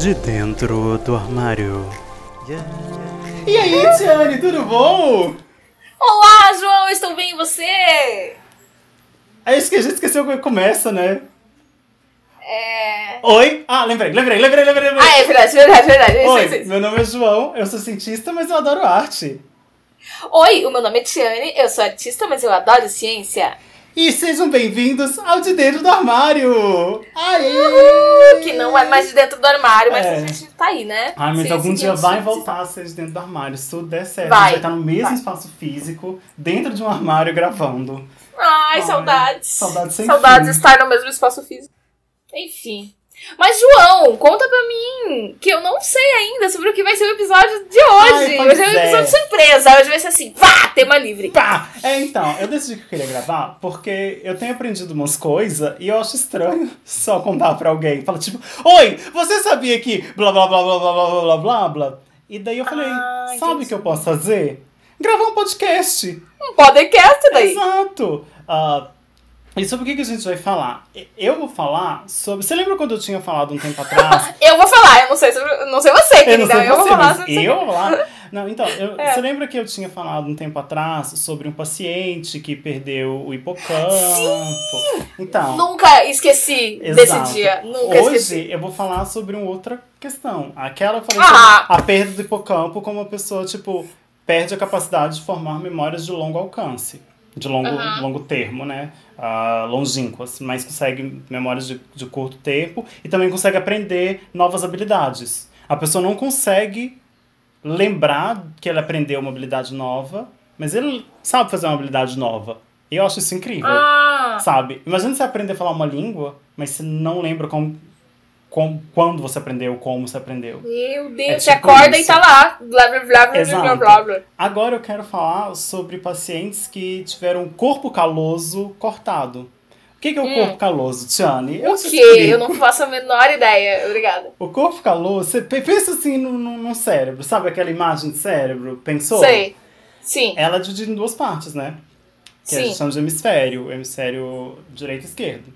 De dentro do armário. E aí, Tiane, tudo bom? Olá, João, estou bem e você? É isso que a gente esqueceu que começa, né? É... Oi? Ah, lembrei, lembrei, lembrei, lembrei. lembrei. Ah, é verdade, verdade, verdade. É isso, Oi, isso, isso. meu nome é João, eu sou cientista, mas eu adoro arte. Oi, o meu nome é Tiane, eu sou artista, mas eu adoro ciência. E sejam bem-vindos ao De Dentro do Armário! Aí! Que não é mais de dentro do armário, mas É. a gente tá aí, né? Ah, mas Sim, algum sim, dia sim, vai voltar a ser de dentro do armário. Se tudo der certo, Vai. a gente vai estar no mesmo Vai. espaço físico, dentro de um armário, gravando. Ai, Ai, saudades. saudades sem Saudades fim. de estar no mesmo espaço físico. Enfim. Mas, João, conta pra mim, que eu não sei ainda sobre o que vai ser o episódio de hoje. Ai, hoje é um é. episódio surpresa. Hoje vai ser assim, pá, tema livre. Pá! É, então, eu decidi que eu queria gravar porque eu tenho aprendido umas coisas e eu acho estranho só contar pra alguém. Fala tipo, oi, você sabia que blá blá blá blá blá blá blá blá blá? E daí eu falei, Ah, sabe o que eu posso fazer? Gravar um podcast. Um podcast daí. Exato! Ah, e sobre o que, que a gente vai falar? Eu vou falar sobre. Você lembra quando eu tinha falado um tempo atrás? Eu vou falar, eu não sei, sobre, não sei você, eu não querida. sei eu vou você, falar mas sobre eu vou falar. Não, então, eu- É. você lembra que eu tinha falado um tempo atrás sobre um paciente que perdeu o hipocampo? Então, Nunca esqueci Exato. desse dia. Nunca hoje esqueci. eu vou falar sobre uma outra questão. Aquela eu falei Ah. a perda do hipocampo como uma pessoa, tipo, perde a capacidade de formar memórias de longo alcance. De longo, Aham. longo termo, né? Ah, longínquas, mas consegue memórias de, de curto tempo e também consegue aprender novas habilidades. A pessoa não consegue lembrar que ele aprendeu uma habilidade nova, mas ele sabe fazer uma habilidade nova. E eu acho isso incrível. Ah, Sabe? Imagina você aprender a falar uma língua, mas você não lembra como, como, quando você aprendeu, como você aprendeu. meu Deus, É você tipo acorda e isso. tá lá. Blá, blá, blá, blá, blá, Exato. blá, blá. Agora eu quero falar sobre pacientes que tiveram corpo caloso cortado. O que que é o Hum. corpo caloso, Tiane? Eu O quê? Eu não faço a menor ideia. Obrigada. O corpo caloso, você pe- pensa assim no, no, no cérebro, sabe aquela imagem de cérebro? Pensou? Sei. Sim, Ela é dividida em duas partes, né? Que a gente sim, chama de hemisfério, hemisfério direito e esquerdo.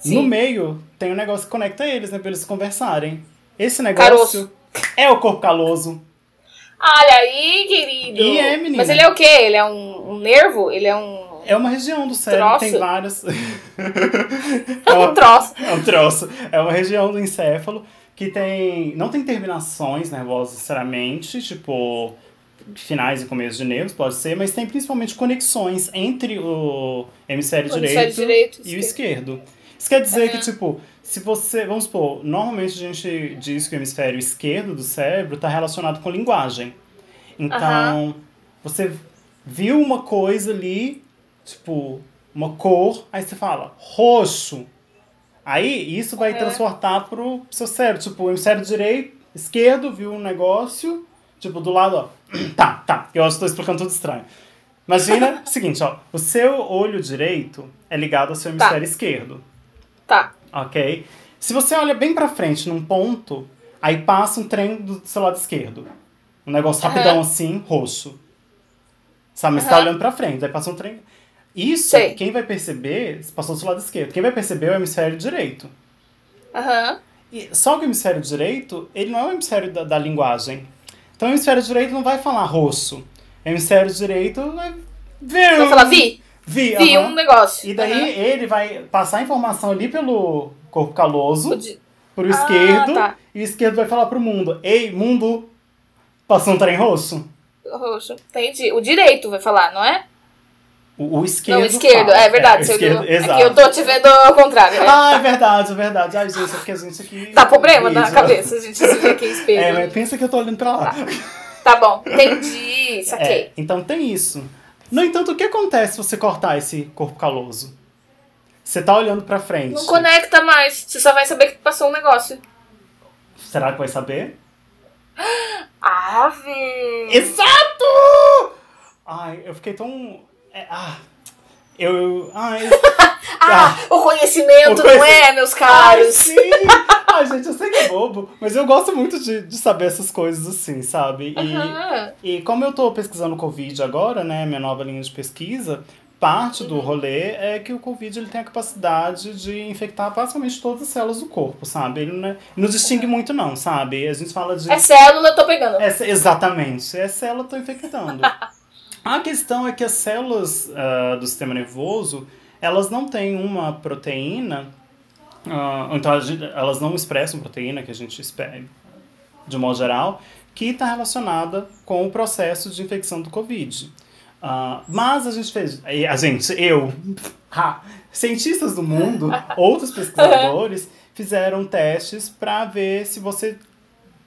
Sim. No meio tem um negócio que conecta eles, né? Pra eles conversarem. Esse negócio Caroço. é o corpo caloso. Olha aí, querido. E é, menina. Mas ele é o quê? Ele é um, um nervo? Ele é um... É uma região do cérebro, Troço? tem vários. é, um uma, troço. é um troço. É uma região do encéfalo que tem. Não tem terminações nervosas necessariamente, tipo. Finais e começos de nervos, pode ser, mas tem principalmente conexões entre o hemisfério, O direito, hemisfério direito e o esquerdo. Isso quer dizer Aham. que, tipo, se você. Vamos supor, normalmente a gente diz que o hemisfério esquerdo do cérebro está relacionado com linguagem. Então, Aham. você viu uma coisa ali, tipo, uma cor, aí você fala, roxo. Aí isso vai Aham. transportar pro seu cérebro. Tipo, o hemisfério direito, esquerdo, viu um negócio, tipo, do lado, ó. Tá, tá, eu estou explicando tudo estranho. Imagina o seguinte, ó. O seu olho direito é ligado ao seu Tá. hemisfério esquerdo, Tá. ok? Se você olha bem pra frente num ponto, aí passa um trem do seu lado esquerdo. Um negócio Aham. rapidão assim, roxo. Sabe, mas você tá olhando pra frente, aí passa um trem. Isso, Sei. quem vai perceber, passou do seu lado esquerdo, quem vai perceber é o hemisfério direito. Aham. E, só que o hemisfério direito, ele não é o hemisfério da, da linguagem. Então o hemisfério direito não vai falar roxo. O hemisfério direito vai ver. Vai falar, vi, Vi, vi aham. um negócio. E daí Aham. ele vai passar a informação ali pelo corpo caloso de- pro Ah, esquerdo. tá. E o esquerdo vai falar pro mundo: Ei, mundo, passou um trem roxo? Roxo. Entendi. O direito vai falar, não é? O, o esquerdo. não, o esquerdo. fala. É verdade. o você esquerdo, viu? exato. Aqui eu tô te vendo ao contrário. né? Ah, é verdade, é verdade. Ai, gente, é porque a gente aqui. Dá problema na cabeça, a gente se vê aqui em espelho. É, mas pensa que eu tô olhando pra lá. Tá bom, entendi, saquei. É, então tem isso. No entanto, o que acontece se você cortar esse corpo caloso? Você tá olhando pra frente. Não conecta mais, você só vai saber que passou um negócio. Será que vai saber? Ave! Exato! Ai, eu fiquei tão. é, ah. Eu. Ai. Ah, o conhecimento O não conheci- é, meus Ai, caros. sim! Ai, gente, eu sei que é bobo, mas eu gosto muito de, de saber essas coisas assim, sabe? E, e como eu tô pesquisando Covid agora, né, minha nova linha de pesquisa, parte do rolê é que o Covid ele tem a capacidade de infectar basicamente todas as células do corpo, sabe? Ele não, é- não distingue muito, não, sabe? A gente fala de. É célula, eu tô pegando. É, exatamente. É célula tô infectando. a questão é que as células ah, do sistema nervoso, elas não têm uma proteína, ah, então elas não expressam proteína que a gente espera, de modo geral, que está relacionada com o processo de infecção do Covid. Ah, mas a gente fez, a gente, eu, ha, cientistas do mundo, outros pesquisadores, fizeram testes para ver se você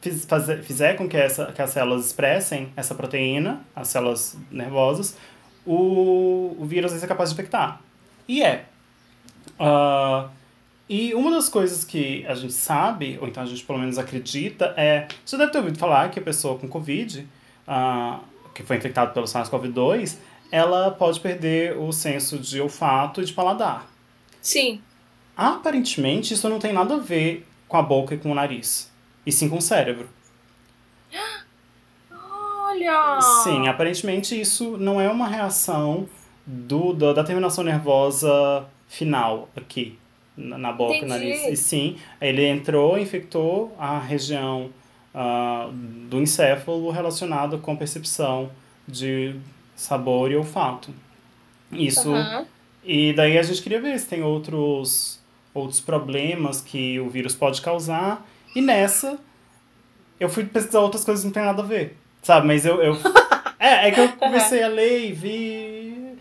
fiz- fazer- fizer com que, essa, que as células expressem essa proteína, as células nervosas, o, o vírus vai ser capaz de infectar. E é. Ah, e uma das coisas que a gente sabe, ou então a gente pelo menos acredita, é. Você deve ter ouvido falar que a pessoa com Covid, ah, que foi infectada pelo SARS-CoV-2, ela pode perder o senso de olfato e de paladar. Sim. Aparentemente, isso não tem nada a ver com a boca e com o nariz, e sim com o cérebro. Olha! Sim, aparentemente isso não é uma reação do, da, da terminação nervosa final aqui, na, na boca e Entendi. nariz. E sim, ele entrou, infectou a região ah, do encéfalo relacionada com percepção de sabor e olfato. Isso. Aham. E daí a gente queria ver se tem outros, outros problemas que o vírus pode causar. E nessa, eu fui pesquisar outras coisas que não tem nada a ver. Sabe? Mas eu. eu é, é que eu comecei a ler e vi.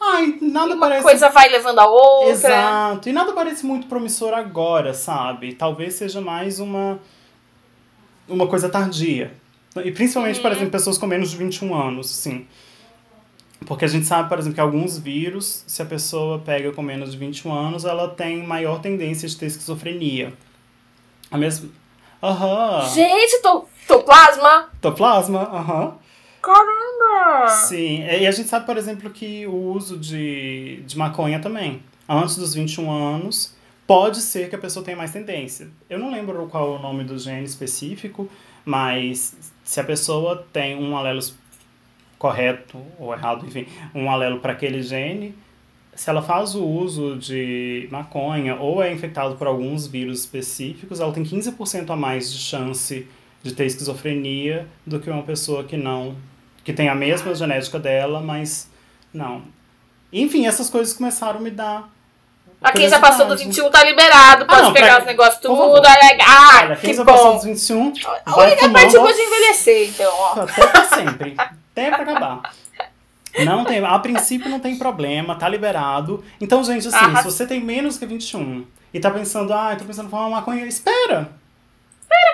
Ai, nada Uma parece. coisa vai levando a outra. Exato. E nada parece muito promissor agora, sabe? Talvez seja mais uma. Uma coisa tardia. E principalmente, por exemplo, pessoas com menos de 21 anos, assim. Porque a gente sabe, por exemplo, que alguns vírus, se a pessoa pega com menos de 21 anos, ela tem maior tendência de ter esquizofrenia. A mesma. Aham. Gente, tô, tô plasma. Toplasma, aham. Caramba! Sim, e a gente sabe, por exemplo, que o uso de, de maconha também, antes dos 21 anos, pode ser que a pessoa tenha mais tendência. Eu não lembro qual é o nome do gene específico, mas se a pessoa tem um alelo correto ou errado, enfim, um alelo para aquele gene, se ela faz o uso de maconha ou é infectado por alguns vírus específicos, ela tem 15% a mais de chance de ter esquizofrenia do que uma pessoa que não que tem a mesma genética dela, mas não. Enfim, essas coisas começaram a me dar. A quem já passou do curiosidade. 21 tá liberado, pode não, pegar pra- os negócios tudo. favor. Olha, ah, Olha, quem que já passou dos 21, A única parte boa de envelhecer, então, ó. até pra sempre. Até pra acabar. Não tem, a princípio não tem problema, tá liberado. Então, gente, assim, Arras- se você tem menos que 21 e tá pensando, ah, eu tô pensando em fumar uma maconha, espera!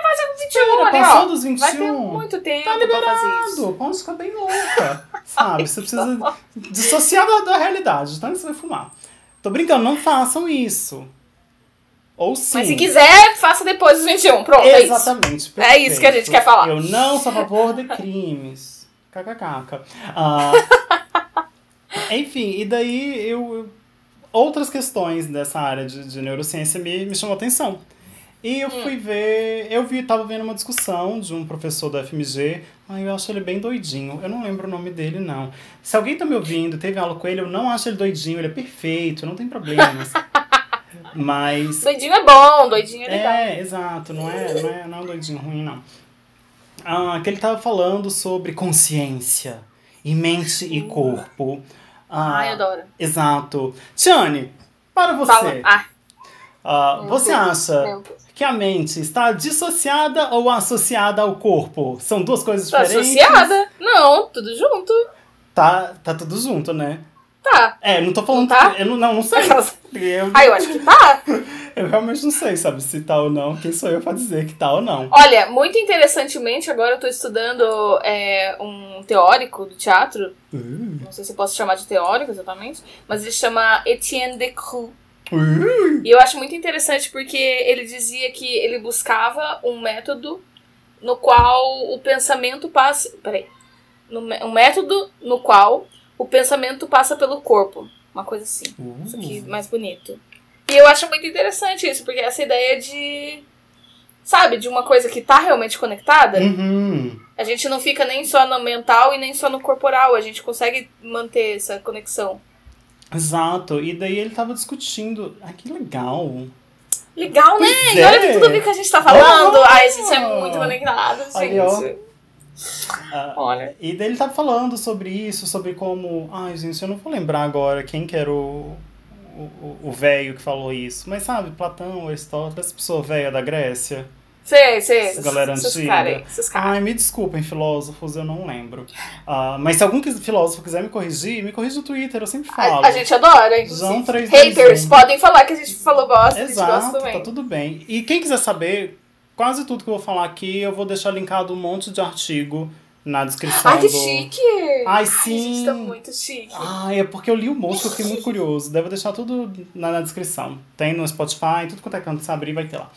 Fazer com 21, Espera, passou ó. dos Vai ter 21. muito tempo Tá fazer isso. liberado, pode ficar bem louca, sabe? Você precisa dissociar da, da realidade, que você vai fumar. Tô brincando, não façam isso. Ou sim. Mas se quiser, faça depois dos 21. Pronto, é isso. Exatamente. É isso que a gente quer falar. Eu não sou a favor de crimes. KKK. Ah, enfim, e daí eu, Outras questões dessa área de, de neurociência me, me chamou atenção. E eu Hum. fui ver. Eu vi, tava vendo uma discussão de um professor da FMG. Ai, eu acho ele bem doidinho. Eu não lembro o nome dele, não. Se alguém tá me ouvindo, teve aula com ele, eu não acho ele doidinho, ele é perfeito, não tem problemas. Mas. Doidinho é bom, doidinho é legal. É, exato, não é, não é, não é um doidinho ruim, não. Ah, que ele tava falando sobre consciência e mente e corpo. Ah, Ai, adoro. Exato. Tiane, para você, Ah, ah, você Deus, acha que a mente está dissociada ou associada ao corpo? São duas coisas Tá diferentes? associada? Não, tudo junto. Tá, tá tudo junto, né? Tá. É, não tô falando... Não tá? que- Eu não, não, não sei. Eu, Ah, eu acho que tá. eu realmente não sei, sabe, se tá ou não. Quem sou eu pra dizer que tá ou não? Olha, muito interessantemente, agora eu tô estudando é, um teórico do teatro. Uh, Não sei se eu posso chamar de teórico exatamente, mas ele chama Etienne Decroux. uh, E eu acho muito interessante porque ele dizia que ele buscava um método no qual o pensamento passa. Peraí. No, um método no qual o pensamento passa pelo corpo. Uma coisa assim. uh. Isso aqui mais bonito. E eu acho muito interessante isso, porque essa ideia de. Sabe, de uma coisa que tá realmente conectada, Uhum. a gente não fica nem só no mental e nem só no corporal, a gente consegue manter essa conexão. Exato. E daí ele tava discutindo. Ai, que legal. Legal, né? Pois E olha é. tudo bem que a gente tá falando. Ah! Ai, a gente é muito conectado, Aí, ó. gente. Ah, Olha. E daí ele tava falando sobre isso, sobre como. Ai, gente, eu não vou lembrar agora quem que era o. O velho que falou isso. Mas sabe, Platão, Aristóteles, essa pessoa velha da Grécia. Sei, sei. Essa galera esses antiga. esses caras. Ai, me desculpem, filósofos, eu não lembro. Ah, mas se algum filósofo quiser me corrigir, me corrige no Twitter, eu sempre falo. A, a gente adora, inclusive. João 321. Haters, podem falar que a gente falou gosta, a gente gosta Exato, também. tá tudo bem. E quem quiser saber, quase tudo que eu vou falar aqui, eu vou deixar linkado um monte de artigo na descrição Ai, que do... chique! Ai, A gente sim! tá muito chique. Ai, é porque eu li o monstro, eu fiquei muito curioso. Devo deixar tudo na, na descrição. Tem no Spotify, tudo quanto é canto, se abrir, vai ter lá.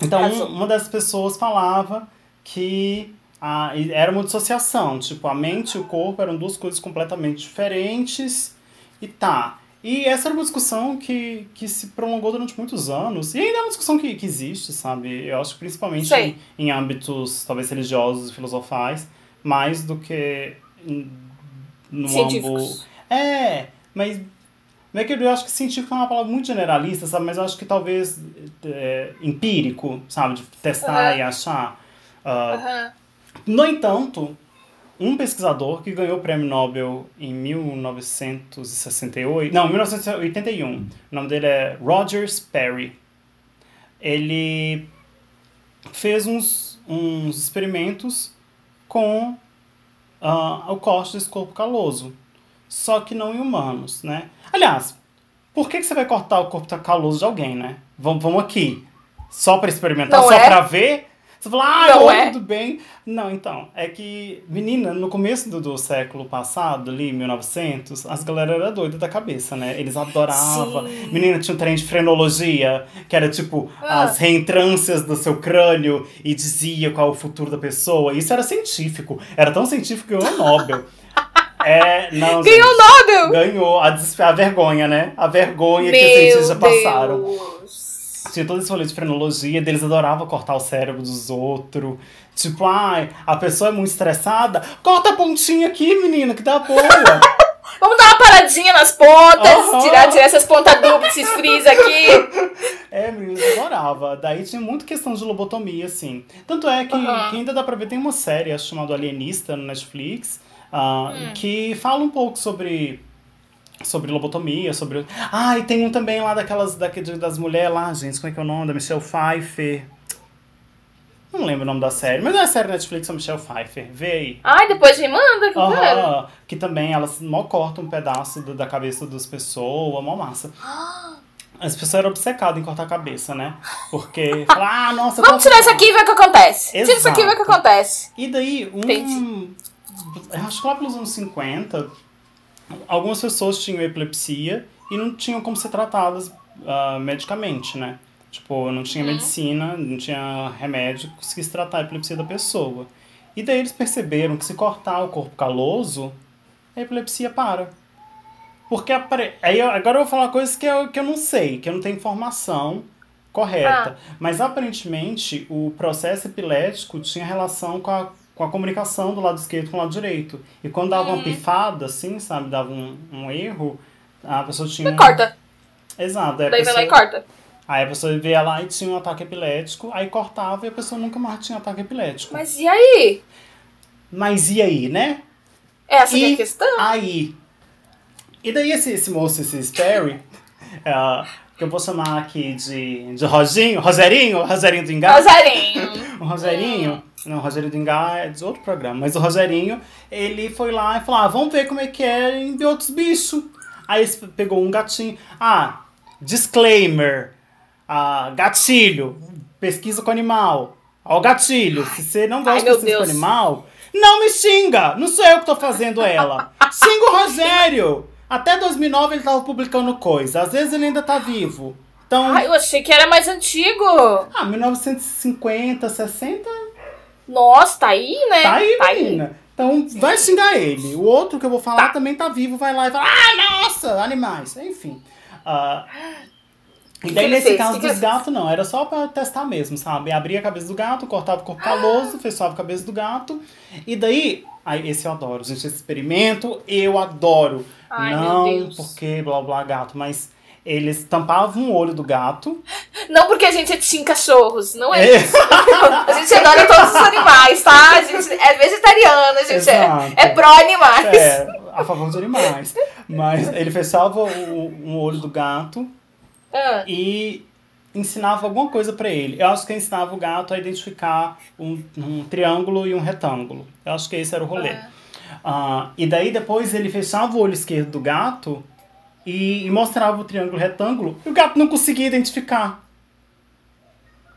Então, Arrasou. uma dessas pessoas falava que ah, e era uma dissociação. Tipo, a mente e o corpo eram duas coisas completamente diferentes. E tá. E essa era uma discussão que, que se prolongou durante muitos anos. E ainda é uma discussão que, que existe, sabe? Eu acho que principalmente em, em âmbitos, talvez, religiosos e filosofais, mais do que no âmbito... É, mas. Não é que eu acho que científico é uma palavra muito generalista, sabe? Mas eu acho que talvez é, empírico, sabe? De testar Aham. e achar. Ah, Aham. no entanto, um pesquisador que ganhou o prêmio Nobel em 1968, não, 1981, o nome dele é Roger Sperry. Ele fez uns, uns experimentos com ah, o corte desse corpo caloso, só que não em humanos, né? Aliás, por que, que você vai cortar o corpo caloso de alguém, né? Vamos, vamos aqui. Só para experimentar, Não só é? pra ver? Você fala, ah, Não oi, é? tudo bem. Não, então, é que, menina, no começo do, do século passado, ali, 1900, as galera era doida da cabeça, né? Eles adoravam. Sim. Menina, tinha um trem de frenologia, que era tipo Ah. as reentrâncias do seu crânio e dizia qual é o futuro da pessoa. Isso era científico. Era tão científico que ganhou o Nobel. É, não, Ganhou o Nobel! Ganhou. A, a vergonha, né? A vergonha que os Meu cientistas passaram. Deus. Tinha todo esse rolê de frenologia, deles adoravam cortar o cérebro dos outros. Tipo, ai, a pessoa é muito estressada, corta a pontinha aqui, menina, que dá boa. Vamos dar uma paradinha nas pontas, Aham. tirar, tirar essas pontas duplas, esses frizz aqui. é, menina, eu adorava. Daí tinha muita questão de lobotomia, assim. Tanto é que, Aham. que ainda dá pra ver, tem uma série chamada Alienista no Netflix, ah, que fala um pouco sobre. Sobre lobotomia, sobre. Ah, e tem um também lá daquelas. daque- das mulheres lá, gente, como é que é o nome? Da Michelle Pfeiffer. Não lembro o nome da série, mas é a série Netflix, a Michelle Pfeiffer. Vê aí. Ai, depois me manda, que que também elas mó cortam um pedaço do- da cabeça das pessoas, mó massa. As pessoas eram obcecadas em cortar a cabeça, né? Porque, ah, nossa... Vamos corta- tirar isso aqui e ver o que acontece. Tira isso aqui e ver o que Exato. acontece. E daí, um... Entendi. Acho que lá pelos anos 50, algumas pessoas tinham epilepsia e não tinham como ser tratadas ah, medicamente, né? Tipo, não tinha medicina, não tinha remédio que conseguisse tratar a epilepsia da pessoa. E daí eles perceberam que se cortar o corpo caloso, a epilepsia para. Porque apare... aí eu- agora eu vou falar coisas que eu, que eu não sei, que eu não tenho informação correta. Mas aparentemente o processo epilético tinha relação com a, com a comunicação do lado esquerdo com o lado direito. E quando dava uma pifada, assim, sabe, dava um, um erro, a pessoa tinha. Corta. Exato. Aí a Daí vai lá e pessoa, corta. aí a pessoa via lá e tinha um ataque epilético, aí cortava e a pessoa nunca mais tinha ataque epilético. Mas, Mas e aí? e aí, né? Essa que é E a questão. aí. E daí esse, esse moço, esse Sperry, é, que eu vou chamar aqui de, de Roginho, Roserinho, Roserinho do Engajo. Rosarinho. O Rogerinho, não, o Rogério Engar é de outro programa, mas o Rogerinho, ele foi lá e falou: ah, vamos ver como é que é em outros bichos. Aí ele pegou um gatinho. Ah, disclaimer. Ah, gatilho. Pesquisa com animal. Ó, o gatilho. Se você não gosta Ai, de pesquisa com animal, não me xinga. Não sou eu que tô fazendo ela. Xinga o Rogério. Até 2009 ele tava publicando coisa. Às vezes ele ainda tá vivo. Então, Ai, eu achei que era mais antigo. ah, 1950, 60, Nossa, tá aí, né? Tá aí, tá menina. Então vai xingar ele. O outro que eu vou falar também tá vivo, vai lá e fala, ah, nossa, animais. Enfim. Ah, E daí, nesse fez? caso Que dos gatos, não. Era só pra testar mesmo, sabe? Abria a cabeça do gato, cortava o corpo caloso, fechava a cabeça do gato. E daí, aí, esse eu adoro, gente. Esse experimento eu adoro. Ai, não porque blá blá gato, mas eles tampavam o olho do gato. Não porque a gente é team cachorros, não é, É. isso. A gente adora todos os animais, tá? A gente é vegetariano, a gente é, Exato. é pró-animais. É, a favor dos animais. Mas ele fechava o, o olho do gato Ah, e ensinava alguma coisa pra ele. Eu acho que ensinava o gato a identificar um, um triângulo e um retângulo. Eu acho que esse era o rolê. Ah. Ah, e daí depois ele fechava o olho esquerdo do gato e, e mostrava o triângulo retângulo e o gato não conseguia identificar.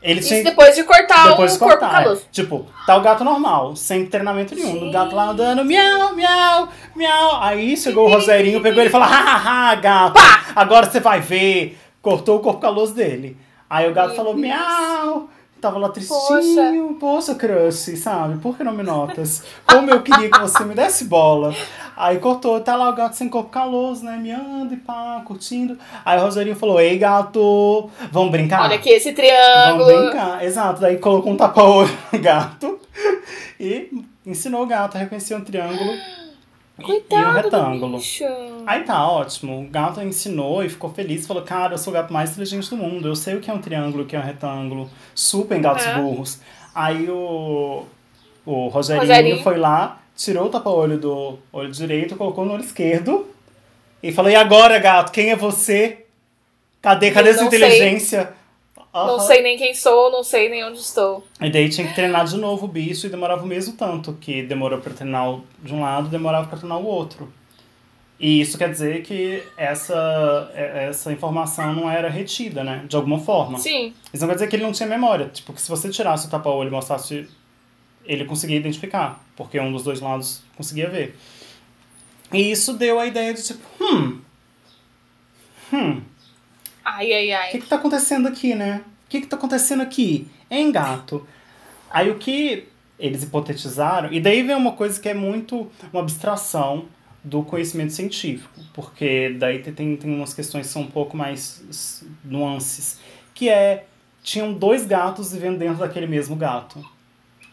Ele Isso tinha- depois de cortar depois o de corpo cortar. é. caloso. Tipo, tá o gato normal, sem treinamento nenhum. O gato lá andando, miau, miau, miau. Aí chegou o Roserinho, pegou ele e falou: hahaha, gato, agora você vai ver. Cortou o corpo caloso dele. Aí o gato Meu falou: Deus. miau. Tava lá tristinho. Poxa, crush, sabe? Por que não me notas? Como eu queria que você me desse bola. Aí cortou, tá lá o gato sem corpo caloso, né? Miando e pá, curtindo. Aí o falou: Ei, gato, vamos brincar? Olha aqui esse Vamos triângulo. brincar, exato. Daí colocou um tapa-olho no gato e ensinou o gato a reconhecer um triângulo e- e um Coitado retângulo. Aí tá, ótimo. O gato ensinou e ficou feliz. Falou, cara, eu sou o gato mais inteligente do mundo. Eu sei o que é um triângulo, o que é um retângulo. Super gatos É. burros. Aí o, o Rogerinho, Rogerinho. foi lá, tirou o tapa-olho do olho direito, colocou no olho esquerdo. E falou, e agora, gato, quem é você? Cadê, cadê Eu sua não sei. Inteligência? Não sei nem quem sou, não sei nem onde estou. E daí tinha que treinar de novo o bicho e demorava o mesmo tanto. Que demorou pra treinar de um lado, demorava pra treinar o outro. E isso quer dizer que essa, é- essa informação não era retida, né? De alguma forma. Sim. Isso não quer dizer que ele não tinha memória. Tipo, que se você tirasse o tapa-olho e mostrasse, ele conseguia identificar. Porque um dos dois lados conseguia ver. E isso deu a ideia de tipo, hum. Hum. Ai, ai, O que ai. que tá acontecendo aqui, né? O que que tá acontecendo aqui? Hein, gato? Aí o que eles hipotetizaram, e daí vem uma coisa que é muito uma abstração do conhecimento científico, porque daí te- tem, tem umas questões que são um pouco mais nuances, que é, tinham dois gatos vivendo dentro daquele mesmo gato.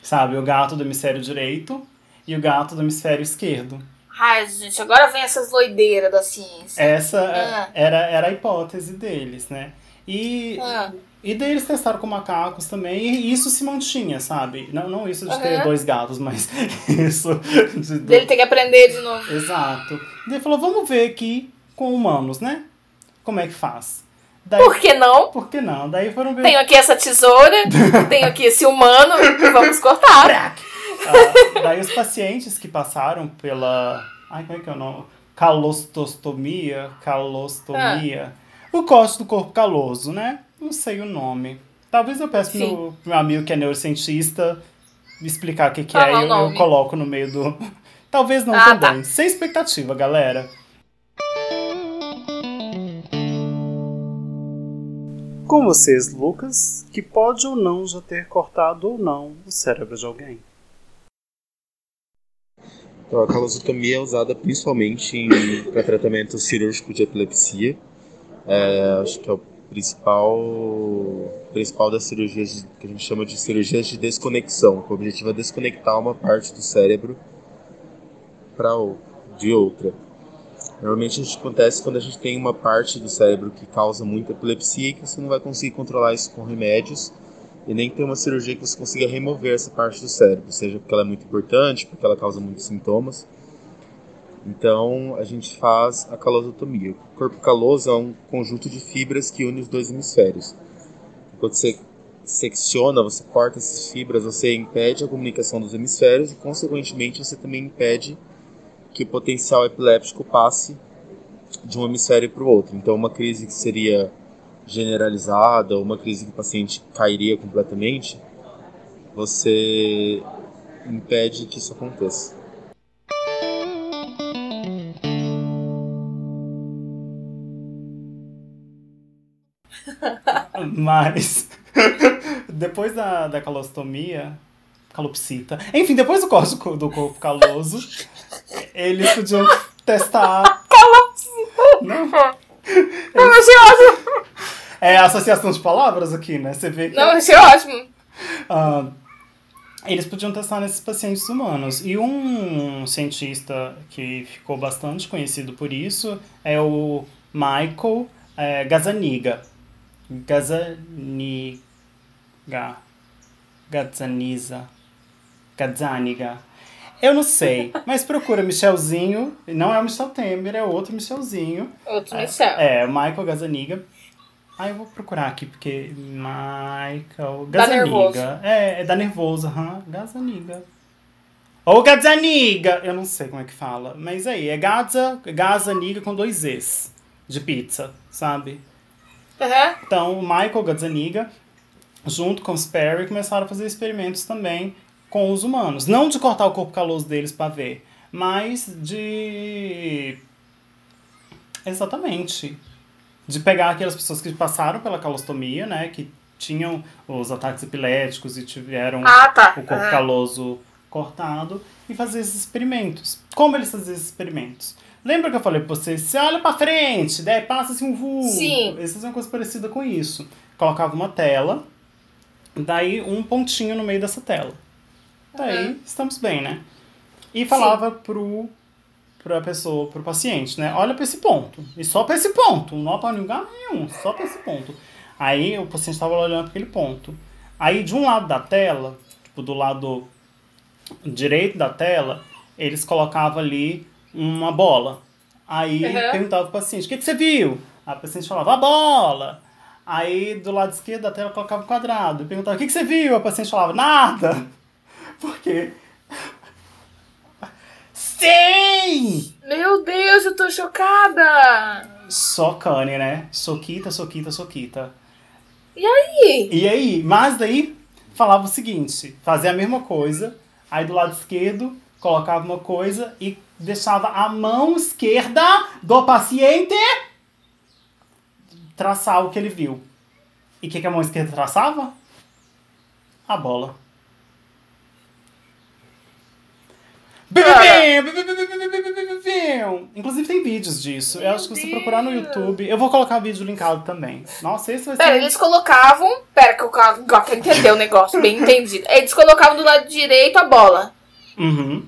Sabe, o gato do hemisfério direito e o gato do hemisfério esquerdo. Ai, gente, agora vem essas loideiras da ciência. Essa Ah. era, era a hipótese deles, né? E Ah, E daí eles testaram com macacos também, e isso se mantinha, sabe? Não, não isso de ter Aham. dois gatos, mas isso de dele ter que aprender de novo. Exato. E ele falou, vamos ver aqui com humanos, né? Como é que faz. Daí, Por que não? por que não? Daí foram ver. Tenho aqui essa tesoura, tenho aqui esse humano, vamos cortar. Crack! Ah, daí os pacientes que passaram pela. Ai, como é que é o nome? Calostostomia? Calostomia. O corte do corpo caloso, né? Não sei o nome. Talvez eu peça pro Sim. meu, pro meu amigo que é neurocientista me explicar o que, que é e eu, eu coloco no meio do. Talvez não Ah, também. Sem expectativa, galera. Com vocês, Lucas, que pode ou não já ter cortado ou não o cérebro de alguém. Então, a calosotomia é usada principalmente para tratamento cirúrgico de epilepsia. É, acho que é o principal, principal das cirurgias de- que a gente chama de cirurgias de desconexão. O objetivo é desconectar uma parte do cérebro para de outra. Normalmente isso acontece quando a gente tem uma parte do cérebro que causa muita epilepsia e que você não vai conseguir controlar isso com remédios e nem tem uma cirurgia que você consiga remover essa parte do cérebro, seja porque ela é muito importante, porque ela causa muitos sintomas. Então a gente faz a calosotomia. O corpo caloso é um conjunto de fibras que une os dois hemisférios. Quando você secciona, você corta essas fibras, você impede a comunicação dos hemisférios e, consequentemente, você também impede que o potencial epiléptico passe de um hemisfério para o outro. Então, uma crise que seria generalizada, ou uma crise que o paciente cairia completamente, você impede que isso aconteça. Mas depois da, da calostomia, calopsita, enfim, depois do corte do co- do corpo caloso, eles podiam testar. Calopsita! Não, achei ótimo. É a associação de palavras aqui, né? Você vê que Não, achei ótimo. ah, eles podiam testar nesses pacientes humanos. E um cientista que ficou bastante conhecido por isso é o Michael é, Gazzaniga. Gazzaniga. Gazzaniza. Gazzaniga. Eu não sei, mas procura Michelzinho. Não é o Michel Temer, é outro Michelzinho. Outro Michel. É, Michael Gazzaniga. Ah, eu vou procurar aqui, porque Michael Dá nervoso. Gazzaniga. É, é da nervoso, aham. Gazzaniga. Ou Gazzaniga! Eu não sei como é que fala. Mas aí, é Gazza, Gazzaniga com dois Z's. De pizza, sabe? Aham. Então, o Michael Gazzaniga, junto com os Perry, começaram a fazer experimentos também com os humanos. Não de cortar o corpo caloso deles para ver, mas de. Exatamente. De pegar aquelas pessoas que passaram pela calostomia, né? Que tinham os ataques epiléticos e tiveram Ah, tá. o corpo Aham. caloso cortado e fazer esses experimentos. Como eles faziam esses experimentos? Lembra que eu falei pra você, você olha pra frente, daí passa assim um vulgo. Sim. Eles faziam uma coisa parecida com isso. Colocava uma tela, daí um pontinho no meio dessa tela. Daí Uhum. estamos bem, né? E falava pro pra pessoa, pro paciente, né? Olha pra esse ponto. E só pra esse ponto. Não para lugar nenhum, só pra esse ponto. Aí o paciente estava olhando para aquele ponto. Aí de um lado da tela, tipo do lado direito da tela, eles colocavam ali uma bola. Aí Uhum. perguntava pro paciente, o que, que você viu? O paciente falava, a bola. Aí do lado esquerdo da tela colocava um quadrado. E perguntava, o que, que você viu? O paciente falava, nada. Por quê? Sim! Meu Deus, eu tô chocada! Só cane, né? Soquita, soquita, soquita. E aí? E aí? Mas daí falava o seguinte: fazia a mesma coisa, aí do lado esquerdo colocava uma coisa e deixava a mão esquerda do paciente traçar o que ele viu. E o que, que a mão esquerda traçava? A bola. Inclusive tem vídeos disso. Eu acho que você procurar no. YouTube. Eu vou colocar vídeo linkado também. Nossa, esse vai ser. Pera, eles colocavam. Pera, que eu quero entender o negócio, bem entendido. Eles colocavam do lado direito a bola. Uhum.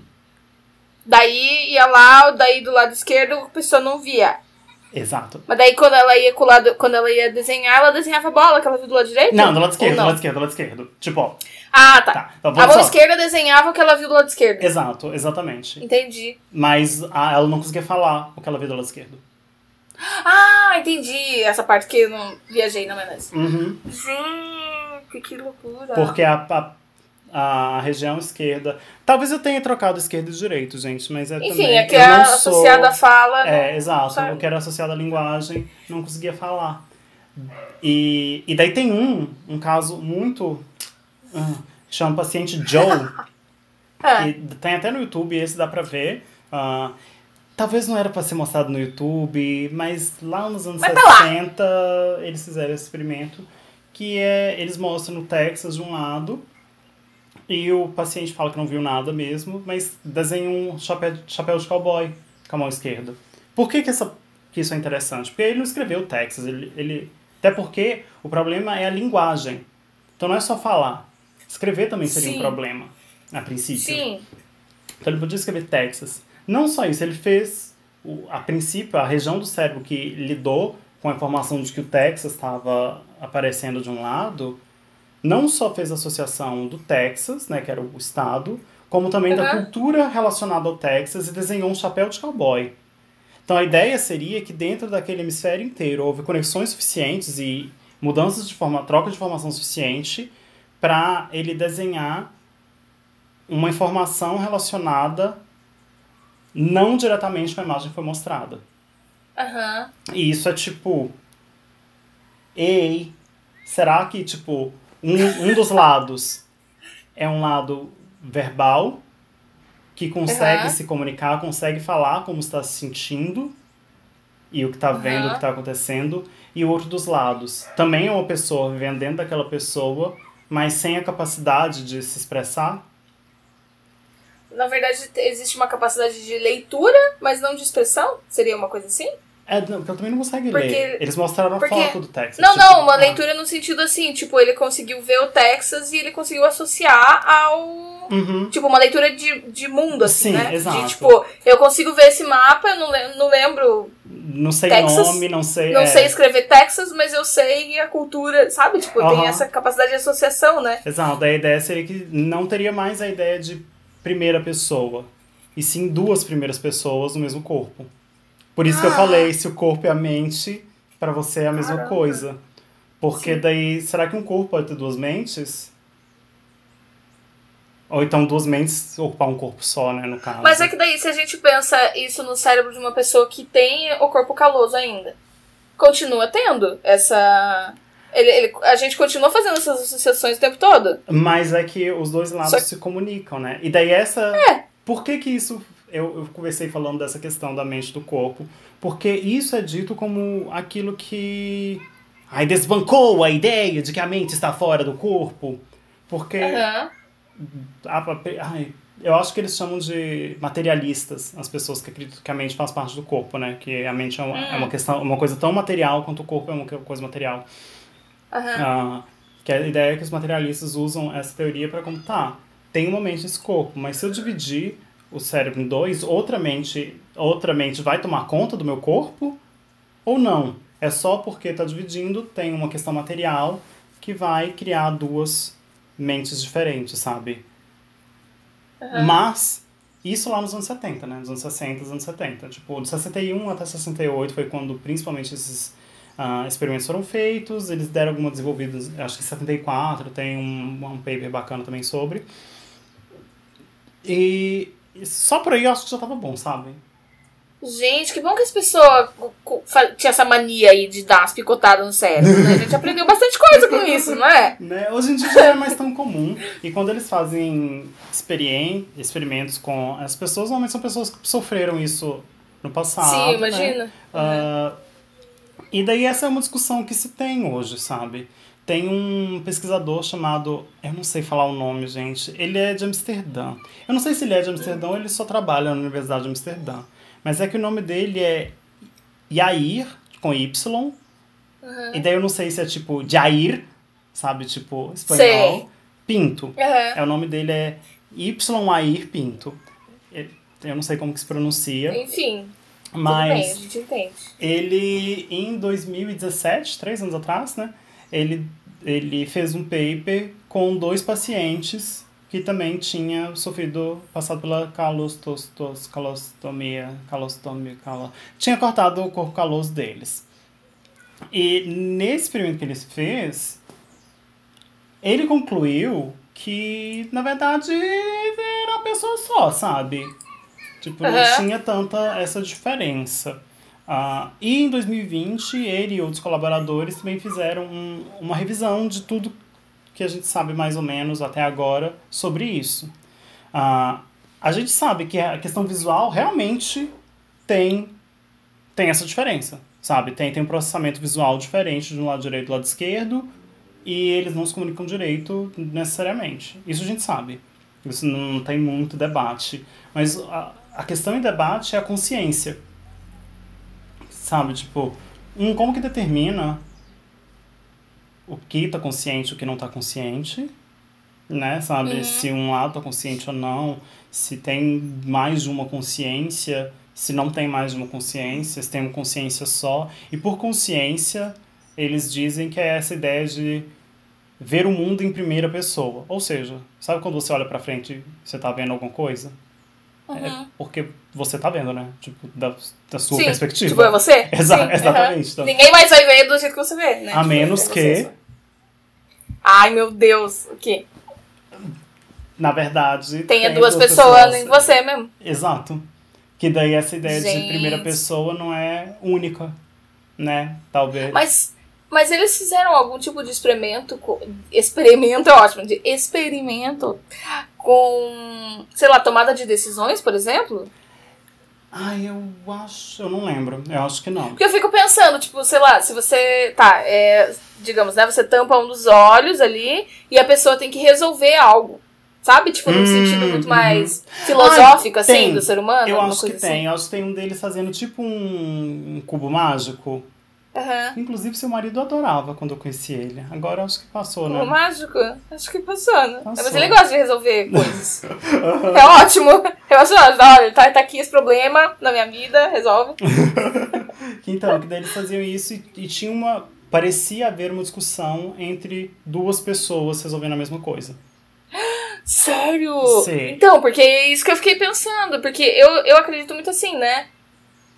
Daí ia lá, daí do lado esquerdo a pessoa não via. Exato. Mas daí quando ela ia lado, quando ela ia desenhar, ela desenhava a bola que ela viu do lado direito? Não, do lado esquerdo, do não? lado esquerdo, do lado esquerdo. Tipo, ó. Ah, tá. Tá. Então A mão só. esquerda desenhava o que ela viu do lado esquerdo. Exato, exatamente. Entendi. Mas a- ela não conseguia falar o que ela viu do lado esquerdo. Ah, entendi. Essa parte que eu não viajei na maionese. Uhum. Gente, que loucura. Porque a, a, a região esquerda. Talvez eu tenha trocado esquerda e direito, gente, mas é Enfim, também. é que associada à fala. É, não exato. sabe. O que era associado à linguagem, não conseguia falar. E, e daí tem um, um caso muito. que chama paciente Joe. Que tem até no YouTube, esse dá pra ver. Ah, talvez não era pra ser mostrado no YouTube, mas lá nos anos lá. 60 eles fizeram esse experimento. Que é, eles mostram no Texas de um lado, e o paciente fala que não viu nada mesmo, mas desenha um chapéu, chapéu de cowboy com a mão esquerda. Por que, que, essa, que isso é interessante? Porque ele não escreveu Texas, ele, ele, até porque o problema é a linguagem. Então não é só falar. Escrever também seria Sim. um problema, a princípio. sim. Então ele podia escrever Texas. Não só isso, ele fez, a princípio, a região do cérebro que lidou com a informação de que o Texas estava aparecendo de um lado, não só fez a associação do Texas, né, que era o estado, como também da Aham. cultura relacionada ao Texas e desenhou um chapéu de cowboy. Então a ideia seria que dentro daquele hemisfério inteiro houve conexões suficientes e mudanças de forma, troca de informação suficiente para ele desenhar uma informação relacionada não diretamente com a imagem que foi mostrada. Aham. E isso é tipo. Ei, será que, tipo, um, um dos lados é um lado verbal, que consegue Aham. se comunicar, consegue falar como está se sentindo e o que está vendo, o que está acontecendo, e o outro dos lados também é uma pessoa vivendo dentro daquela pessoa, mas sem a capacidade de se expressar? Na verdade, te- existe uma capacidade de leitura, mas não de expressão? Seria uma coisa assim? É, não, porque eu também não consegue Porque- ler. Eles mostraram a porque- foto do Texas. Não, tipo, não, uma ah, leitura no sentido assim, tipo, ele conseguiu ver o Texas e ele conseguiu associar ao. Uhum. Tipo, uma leitura de, de mundo, assim, Sim, né? exato. De tipo, eu consigo ver esse mapa, eu não, não lembro, Não sei Texas, nome, não sei. não é, sei escrever Texas, mas eu sei a cultura, sabe? Tipo, tem Aham. essa capacidade de associação, né? Exato, a ideia seria que não teria mais a ideia de primeira pessoa, e sim duas primeiras pessoas no mesmo corpo. Por isso que eu Ah. falei, se o corpo e a mente, pra você é a mesma Caramba. coisa. Porque Sim. daí, será que um corpo pode ter duas mentes? Ou então duas mentes ocupar um corpo só, né, no caso. Mas é que daí, se a gente pensa isso no cérebro de uma pessoa que tem o corpo caloso ainda, continua tendo essa. Ele, ele- a gente continua fazendo essas associações o tempo todo. Mas é que os dois lados se comunicam, né? E daí essa. É. Por que que isso. Eu, eu comecei falando dessa questão da mente do corpo. Porque isso é dito como aquilo que. Ai, desbancou a ideia de que a mente está fora do corpo. Porque. Aham. a- ai, eu acho que eles chamam de materialistas as pessoas que acreditam que a mente faz parte do corpo, né? Que a mente é uma, é uma questão, uma coisa tão material quanto o corpo é uma coisa material. Aham. Ah, que a ideia é que os materialistas usam essa teoria para como, tá, tem uma mente nesse corpo, mas se eu dividir o cérebro em dois, outra mente, outra mente vai tomar conta do meu corpo ou não? É só porque tá dividindo, tem uma questão material que vai criar duas mentes diferentes, sabe? Mas isso lá nos anos 70, né? Nos anos 60, anos 70. Tipo, de 61 até 68 foi quando principalmente esses ah, experimentos foram feitos. Eles deram alguma desenvolvida, acho que em 74 tem um, um paper bacana também sobre. E só por aí eu acho que já tava bom, sabe? Gente, que bom que as pessoas tinha essa mania aí de dar as picotadas no cérebro, né? A gente aprendeu bastante coisa com isso, não é? Né? Hoje em dia já é mais tão comum. E quando eles fazem experimentos com as pessoas, normalmente são pessoas que sofreram isso no passado. Sim, né? imagina. Ah, e daí essa é uma discussão que se tem hoje, sabe? Tem um pesquisador chamado, eu não sei falar o nome, gente. Ele é de Amsterdã. Eu não sei se ele é de Amsterdã ou ele só trabalha na Universidade de Amsterdã. Mas é que o nome dele é Yair, com Y. E daí eu não sei se é tipo Jair, sabe? Tipo, espanhol. Sei. Pinto. Aham. É, o nome dele é Y-Air Pinto. Eu não sei como que se pronuncia. Enfim, tudo Mas bem, a gente entende. ele, em 2017, três anos atrás, né? Ele, ele fez um paper com dois pacientes que também tinha sofrido, passado pela calostos, calostomia, calostomia, calo... tinha cortado o corpo caloso deles. E nesse experimento que ele fez, ele concluiu que, na verdade, era uma pessoa só, sabe? Tipo, não Aham. tinha tanta essa diferença. Ah, e em 2020, ele e outros colaboradores também fizeram um- uma revisão de tudo que a gente sabe mais ou menos até agora sobre isso. Ah, a gente sabe que a questão visual realmente tem, tem essa diferença, sabe? Tem, tem um processamento visual diferente de um lado direito e do lado esquerdo, e eles não se comunicam direito necessariamente. Isso a gente sabe. Isso não tem muito debate. Mas a, a questão em debate é a consciência. Sabe, tipo, um, como que determina o que tá consciente e o que não tá consciente, né? Sabe, se um lado tá consciente ou não, se tem mais uma consciência, se não tem mais uma consciência, se tem uma consciência só. E por consciência, eles dizem que é essa ideia de ver o mundo em primeira pessoa. Ou seja, sabe quando você olha pra frente e você tá vendo alguma coisa? É porque você tá vendo, né? Tipo, da, da sua Sim, perspectiva. Tipo, é você? Exa- Sim, exatamente, aham. então. Ninguém mais vai ver do jeito que você vê, né? A menos é que-. Ai, meu Deus. O quê? Na verdade. Tenha tem duas pessoas em você mesmo. Exato. Que daí essa ideia de Gente. primeira pessoa não é única, né? Talvez. Mas, mas eles fizeram algum tipo de experimento. Experimento é ótimo. De experimento com, sei lá, tomada de decisões, por exemplo. Ai, eu acho. Eu não lembro. Eu acho que não. Porque eu fico pensando, tipo, sei lá, se você. Tá, é, digamos, né? Você tampa um dos olhos ali e a pessoa tem que resolver algo. Sabe? Tipo, num Hum, sentido muito uhum. mais filosófico, Ah, assim, tem. do ser humano. Eu acho que assim. tem. Eu acho que tem um deles fazendo tipo um, um cubo mágico. Aham. Inclusive, seu marido adorava quando eu conheci ele. Agora eu acho que passou, O né? mágico? Acho que passou, né? Passou. Mas ele gosta de resolver coisas. é ótimo. Eu acho, olha, tá, tá aqui esse problema na minha vida, resolve. Então, que daí eles faziam isso e, e tinha uma. Parecia haver uma discussão entre duas pessoas resolvendo a mesma coisa. Sério? Sim. Então, porque é isso que eu fiquei pensando. Porque eu, eu acredito muito assim, né?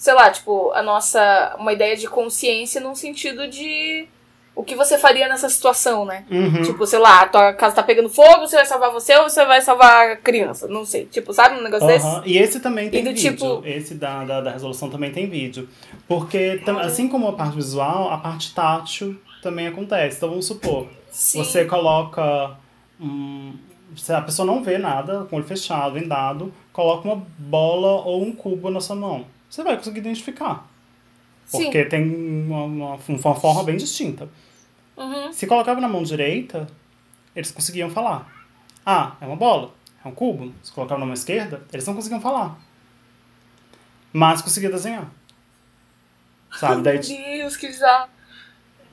Sei lá, tipo, a nossa. Uma ideia de consciência num sentido de. O que você faria nessa situação, né? Uhum. Tipo, sei lá, a tua casa tá pegando fogo, você vai salvar você ou você vai salvar a criança? Não sei. Tipo, sabe um negócio desse? Aham. E esse também tem vídeo. tipo- Esse da, da, da resolução também tem vídeo. Porque, assim como a parte visual, a parte tátil também acontece. Então vamos supor, Sim. você coloca. Um, se a pessoa não vê nada, com o olho fechado, vendado, coloca uma bola ou um cubo na sua mão. Você vai conseguir identificar. Sim. Porque tem uma, uma, uma forma bem distinta. Uhum. Se colocava na mão direita, eles conseguiam falar. Ah, é uma bola, é um cubo. Se colocava na mão esquerda, eles não conseguiam falar. Mas conseguia desenhar. Sabe? Daí, Meu Deus, que bizarro.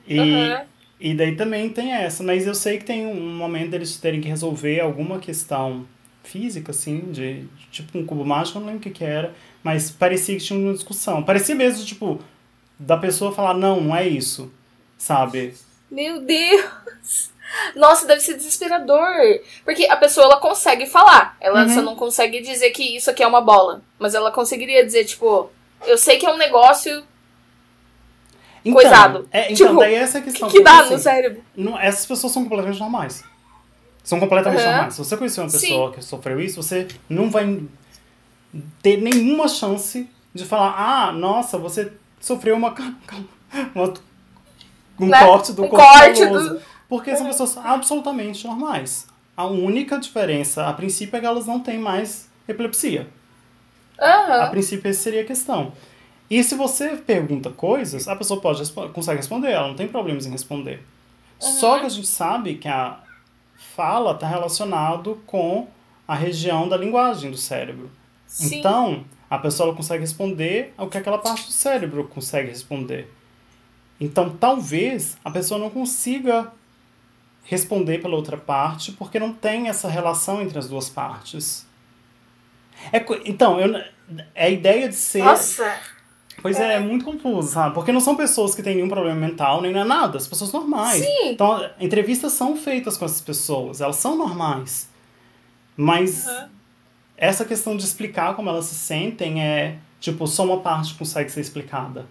e, Aham. e daí também tem essa. Mas eu sei que tem um momento deles terem que resolver alguma questão física, assim, de, de tipo um cubo mágico, eu não lembro o que, que era. Mas parecia que tinha uma discussão. Parecia mesmo, tipo, da pessoa falar, não, não é isso. Sabe? Meu Deus! Nossa, deve ser desesperador. Porque a pessoa, ela consegue falar. Ela Uhum. só não consegue dizer que isso aqui é uma bola. Mas ela conseguiria dizer, tipo, eu sei que é um negócio Então, Coisado. É, então, Tipo, daí essa é a que, questão. que dá porque, no assim, cérebro. Não, essas pessoas são completamente normais. São completamente Aham. normais. Se você conhecer uma Sim. pessoa que sofreu isso, você não vai ter nenhuma chance de falar: ah, nossa, você sofreu uma. uma um Né? corte do Um corpo corte caloso. do- Porque são pessoas absolutamente normais. A única diferença, a princípio, é que elas não têm mais epilepsia. A Aham. princípio, essa seria a questão. E se você pergunta coisas, a pessoa pode consegue responder, ela não tem problemas em responder. Só que a gente sabe que a fala está relacionado com a região da linguagem do cérebro. Sim. Então, a pessoa ela consegue responder ao que aquela parte do cérebro consegue responder. Então, talvez a pessoa não consiga responder pela outra parte porque não tem essa relação entre as duas partes. É, então, eu, é a ideia de ser. Nossa. Pois é, é muito confuso, sabe? Porque não são pessoas que têm nenhum problema mental, nem nada, as pessoas normais. Sim. Então, entrevistas são feitas com essas pessoas, elas são normais. Mas Aham. Essa questão de explicar como elas se sentem é, tipo, só uma parte consegue ser explicada.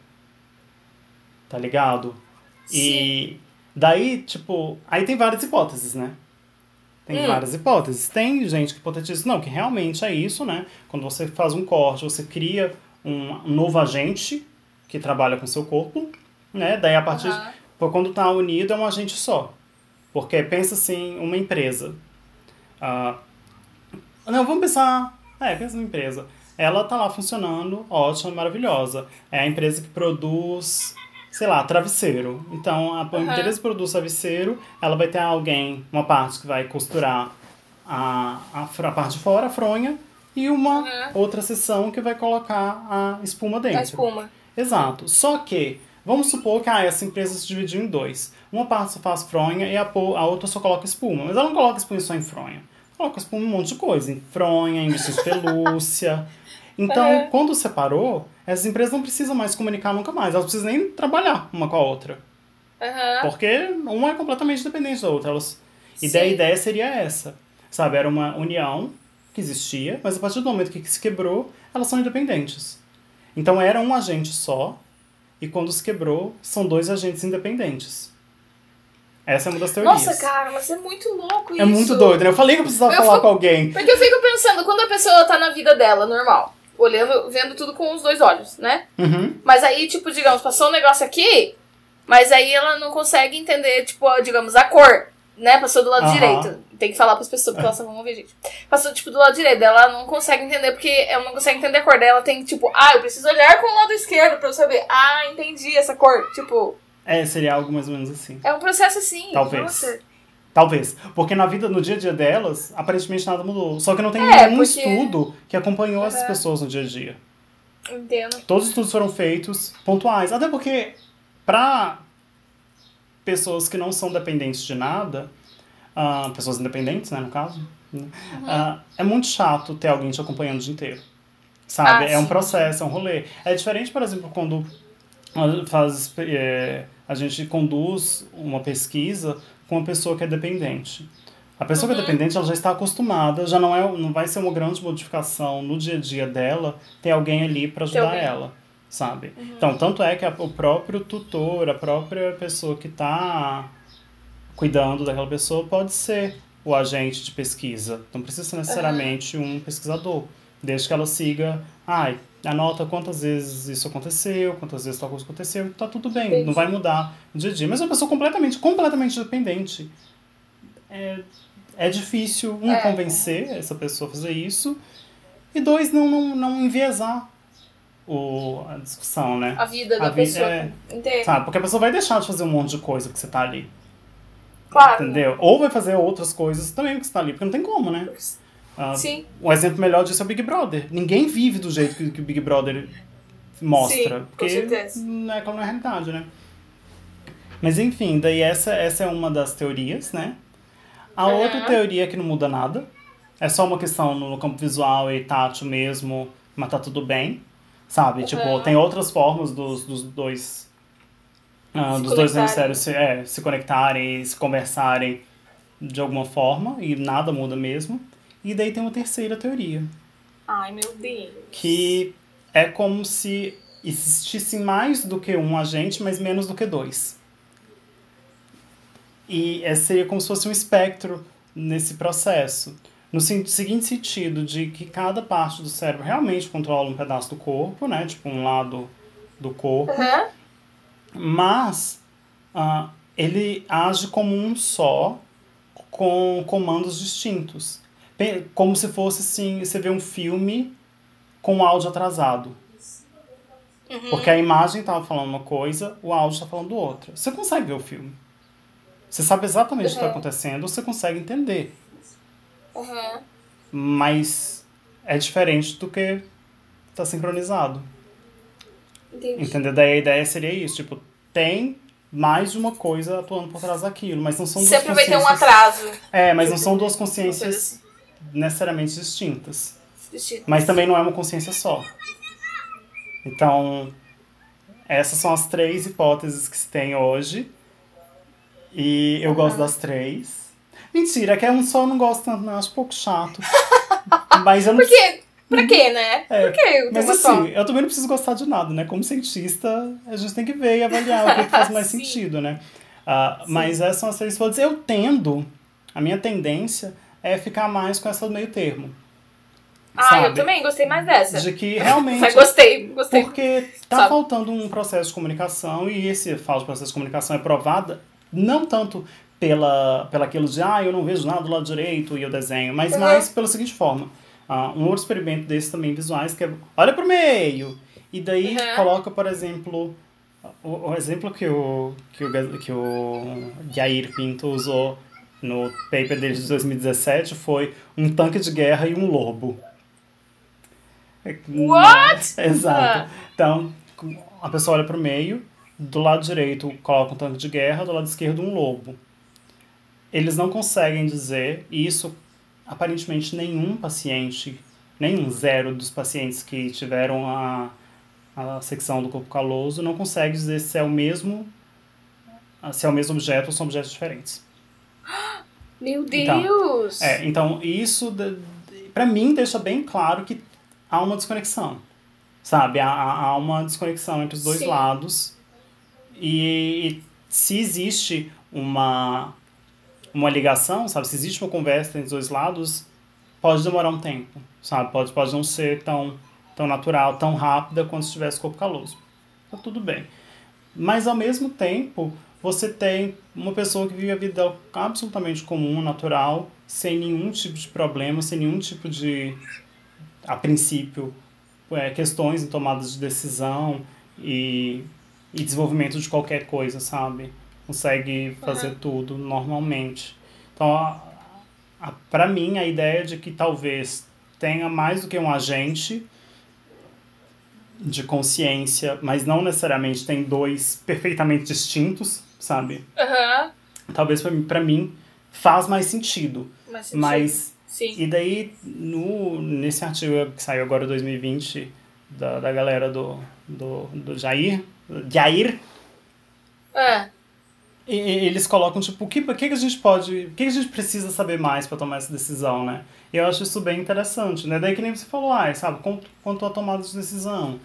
Tá ligado? E daí, tipo, aí tem várias hipóteses, né? Tem Hum. várias hipóteses. Tem gente que hipotetiza, não, que realmente é isso, né? Quando você faz um corte, você cria um novo agente que trabalha com seu corpo, né? Daí a partir. Aham. Pô, Quando tá unido é um agente só. Porque pensa assim, uma empresa. Ah, não, vamos pensar. É, pensa numa empresa. Ela tá lá funcionando, ótima, maravilhosa. É a empresa que produz, sei lá, travesseiro. Então, a Aham. empresa que produz travesseiro, ela vai ter alguém, uma parte que vai costurar a, a, a parte de fora, a fronha, e uma Aham. outra seção que vai colocar a espuma dentro. A espuma. Exato. Só que, vamos supor que ah, essa empresa se dividiu em dois. Uma parte só faz fronha e a, a outra só coloca espuma. Mas ela não coloca espuma só em fronha. Em um monte de coisa. Em fronha, em de pelúcia. Então, É. quando separou, essas empresas não precisam mais comunicar nunca mais. Elas precisam nem trabalhar uma com a outra. Aham. Porque uma é completamente dependente da outra. Elas... E Sim. a ideia seria essa. Sabe, era uma união que existia, mas a partir do momento que se quebrou, elas são independentes. Então era um agente só, e quando se quebrou, são dois agentes independentes. Essa é uma das teorias. Nossa, cara, mas é muito louco isso. é muito doido, né? Eu falei que eu precisava Eu falar fico- com alguém. Porque eu fico pensando, quando a pessoa tá na vida dela, normal, olhando, vendo tudo com os dois olhos, né? Uhum. Mas aí, tipo, digamos, passou um negócio aqui, mas aí ela não consegue entender, tipo, digamos, a cor, né? Passou do lado Aham. direito. Tem que falar pras pessoas, porque elas vão ouvir, gente. Passou, tipo, do lado direito. Ela não consegue entender, porque ela não consegue entender a cor dela. Tem, tipo, ah, eu preciso olhar com o lado esquerdo pra eu saber. Ah, entendi essa cor. Tipo, É, seria algo mais ou menos assim. é um processo assim. Talvez. Nossa. Talvez. Porque na vida, no dia a dia delas, aparentemente nada mudou. Só que não tem É, nenhum porque- estudo que acompanhou essas Uhum. pessoas no dia a dia. Entendo. Todos os estudos foram feitos pontuais. Até porque, para pessoas que não são dependentes de nada, ah, pessoas independentes, né, no caso, né, ah, é muito chato ter alguém te acompanhando o dia inteiro. Sabe? Ah, é um sim. processo, é um rolê. É diferente, por exemplo, quando faz, é, a gente conduz uma pesquisa com uma pessoa que é dependente. A pessoa que é dependente, ela já está acostumada, já não, é, não vai ser uma grande modificação no dia a dia dela ter alguém ali para ajudar ela, sabe? Então, tanto é que a- o próprio tutor, a própria pessoa que está cuidando daquela pessoa pode ser o agente de pesquisa. Não precisa ser necessariamente um pesquisador. Desde que ela siga, ai, anota quantas vezes isso aconteceu, quantas vezes tal coisa aconteceu, tá tudo bem, Entendi. não vai mudar dia a dia. Mas é uma pessoa completamente, completamente dependente. É, é difícil, um, É. convencer essa pessoa a fazer isso, e dois, não, não, não enviesar o, a discussão, né? A vida A da vi- pessoa. é. Sabe? Porque a pessoa vai deixar de fazer um monte de coisa que você tá ali. Claro. Entendeu? Ou vai fazer outras coisas também que você tá ali, porque não tem como, né? Ah, Sim. um exemplo melhor disso é o Big Brother. Ninguém vive do jeito que, que o Big Brother mostra. Sim, porque não é aquela não é a realidade, né? Mas enfim, daí essa, essa é uma das teorias, né? A Uhum. outra teoria é que não muda nada. É só uma questão no, campo visual e tátil mesmo, mas tá tudo bem. Sabe? Tipo, Uhum. tem outras formas dos, dos dois. Se dos dois conectarem. hemisférios se, é, se conectarem, se conversarem de alguma forma, e nada muda mesmo. E daí tem uma terceira teoria, Ai, meu Deus. que é como se existisse mais do que um agente, mas menos do que dois. E esse seria como se fosse um espectro nesse processo. No seguinte sentido, de que cada parte do cérebro realmente controla um pedaço do corpo, né? Tipo, um lado do corpo. Aham. Mas ah, ele age como um só, com comandos distintos. Como se fosse assim, você vê um filme com áudio atrasado. Porque a imagem estava falando uma coisa, o áudio está falando outra. Você consegue ver o filme. Você sabe exatamente o que está Uhum. acontecendo, você consegue entender. Aham. Mas é diferente do que está sincronizado. Entendi. Entendeu? Daí a ideia seria isso, tipo, tem mais de uma coisa atuando por trás daquilo, mas não são duas Sempre vai ter um consciências- atraso. É, mas não são duas consciências assim. Necessariamente distintas. Distinto. Mas também não é uma consciência só. Então, essas são as três hipóteses que se tem hoje. E eu gosto das três. Mentira, que é um só eu não gosto tanto, não. Acho um pouco chato. Mas eu não Por quê? Pra quê, né? É, Por quê? Mas assim, só. eu também não preciso gostar de nada, né? Como cientista, a gente tem que ver e avaliar o que, que faz mais sentido, né? Ah, mas essas são as três hipóteses. Eu tendo, a minha tendência é ficar mais com essa do meio termo. Ah, eu sabe? também gostei mais dessa. De que realmente. Mas gostei, gostei. Porque tá Sabe? faltando um processo de comunicação e esse falso processo de comunicação é provado não tanto pela, pela aquilo de ah, eu não vejo nada do lado direito e eu desenho, mas Uhum. mais pela seguinte forma. Ah, um outro experimento desse também visuais que é olha pro meio e daí Uhum. coloca, por exemplo, o, o exemplo que o, que, o, que o Jair Pinto usou no paper dele de 2017 foi um tanque de guerra e um lobo. What? Exato. Então, a pessoa olha pro meio, do lado direito coloca um tanque de guerra, do lado esquerdo um lobo. Eles não conseguem dizer, e isso aparentemente nenhum paciente, nenhum zero dos pacientes que tiveram a, a secção do corpo caloso não consegue dizer se é o mesmo se é o mesmo objeto ou são objetos diferentes. Meu Então, Deus! É, então isso pra mim deixa bem claro que há uma desconexão. Sabe? Há, há uma desconexão entre os dois Sim. lados. E, se existe uma, uma ligação, sabe? Se existe uma conversa entre os dois lados, pode demorar um tempo, sabe? Pode, pode não ser tão, tão natural, tão rápida quanto se tivesse corpo caloso. Tá tudo bem. Mas ao mesmo tempo, você tem uma pessoa que vive a vida absolutamente comum, natural, sem nenhum tipo de problema, sem nenhum tipo de, a princípio, é, questões em tomadas de decisão e, e desenvolvimento de qualquer coisa, sabe? Consegue fazer tudo normalmente. Então, para mim, a ideia de que talvez tenha mais do que um agente de consciência, mas não necessariamente tem dois perfeitamente distintos, sabe? Aham. Talvez pra mim, faz mais sentido. Mas, sentido. Mas Sim. e daí, no, nesse artigo que saiu agora em 2020, da, da galera do, do, do Jair, Jair, Ah, e- e- eles colocam, tipo, o que, que, que a gente pode, o que, que a gente precisa saber mais para tomar essa decisão, né? E eu acho isso bem interessante, né? Daí que nem você falou, ah, sabe, quanto, quanto a tomada de decisão,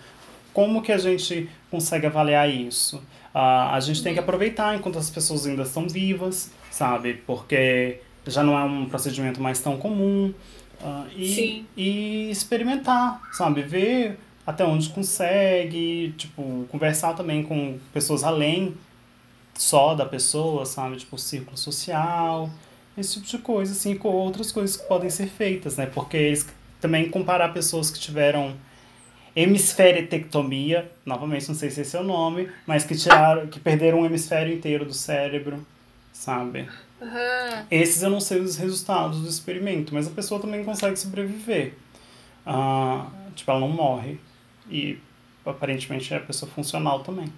como que a gente consegue avaliar isso? Ah, a gente tem que aproveitar enquanto as pessoas ainda estão vivas, sabe? Porque já não é um procedimento mais tão comum. ah, e, Sim. e experimentar, sabe? Ver até onde consegue, tipo, conversar também com pessoas além só da pessoa, sabe? Tipo, círculo social, esse tipo de coisa, assim, com outras coisas que podem ser feitas, né? Porque eles também comparar pessoas que tiveram hemisferiotectomia, novamente não sei se esse é o nome, mas que tiraram, que perderam um hemisfério inteiro do cérebro, sabe? aham. Esses eu não sei os resultados do experimento, mas a pessoa também consegue sobreviver. Ah, tipo, ela não morre. E aparentemente é a pessoa funcional também.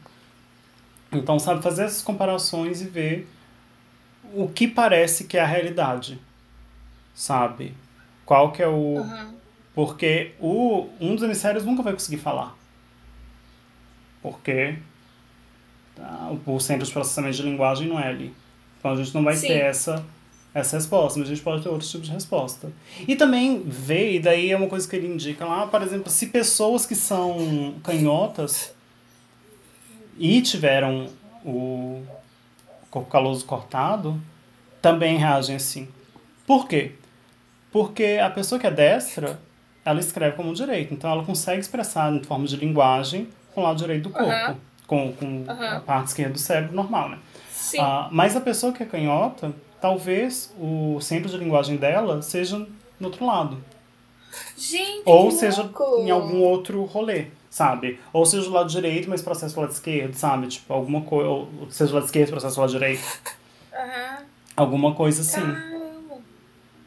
Então, sabe, fazer essas comparações e ver o que parece que é a realidade. Sabe? Qual que é o. Aham. Porque o, um dos emissários nunca vai conseguir falar. Porque tá, o, centro de processamento de linguagem não é ali. Então a gente não vai Sim. ter essa, essa resposta, mas a gente pode ter outros tipos de resposta. E também ver, e daí é uma coisa que ele indica lá, por exemplo, se pessoas que são canhotas e tiveram o corpo caloso cortado, também reagem assim. Por quê? Porque a pessoa que é destra, ela escreve como direito. Então ela consegue expressar em forma de linguagem com o lado direito do corpo. Aham. Com, com a Aham. parte esquerda do cérebro normal, né? Sim. Ah, mas a pessoa que é canhota, talvez o centro de linguagem dela seja no outro lado. Gente, Ou seja louco. em algum outro rolê, sabe? Ou seja do lado direito, mas processo do lado esquerdo, sabe? Tipo, alguma coisa. Ou seja do lado esquerdo, processo do lado direito. Aham. Alguma coisa assim. Caramba.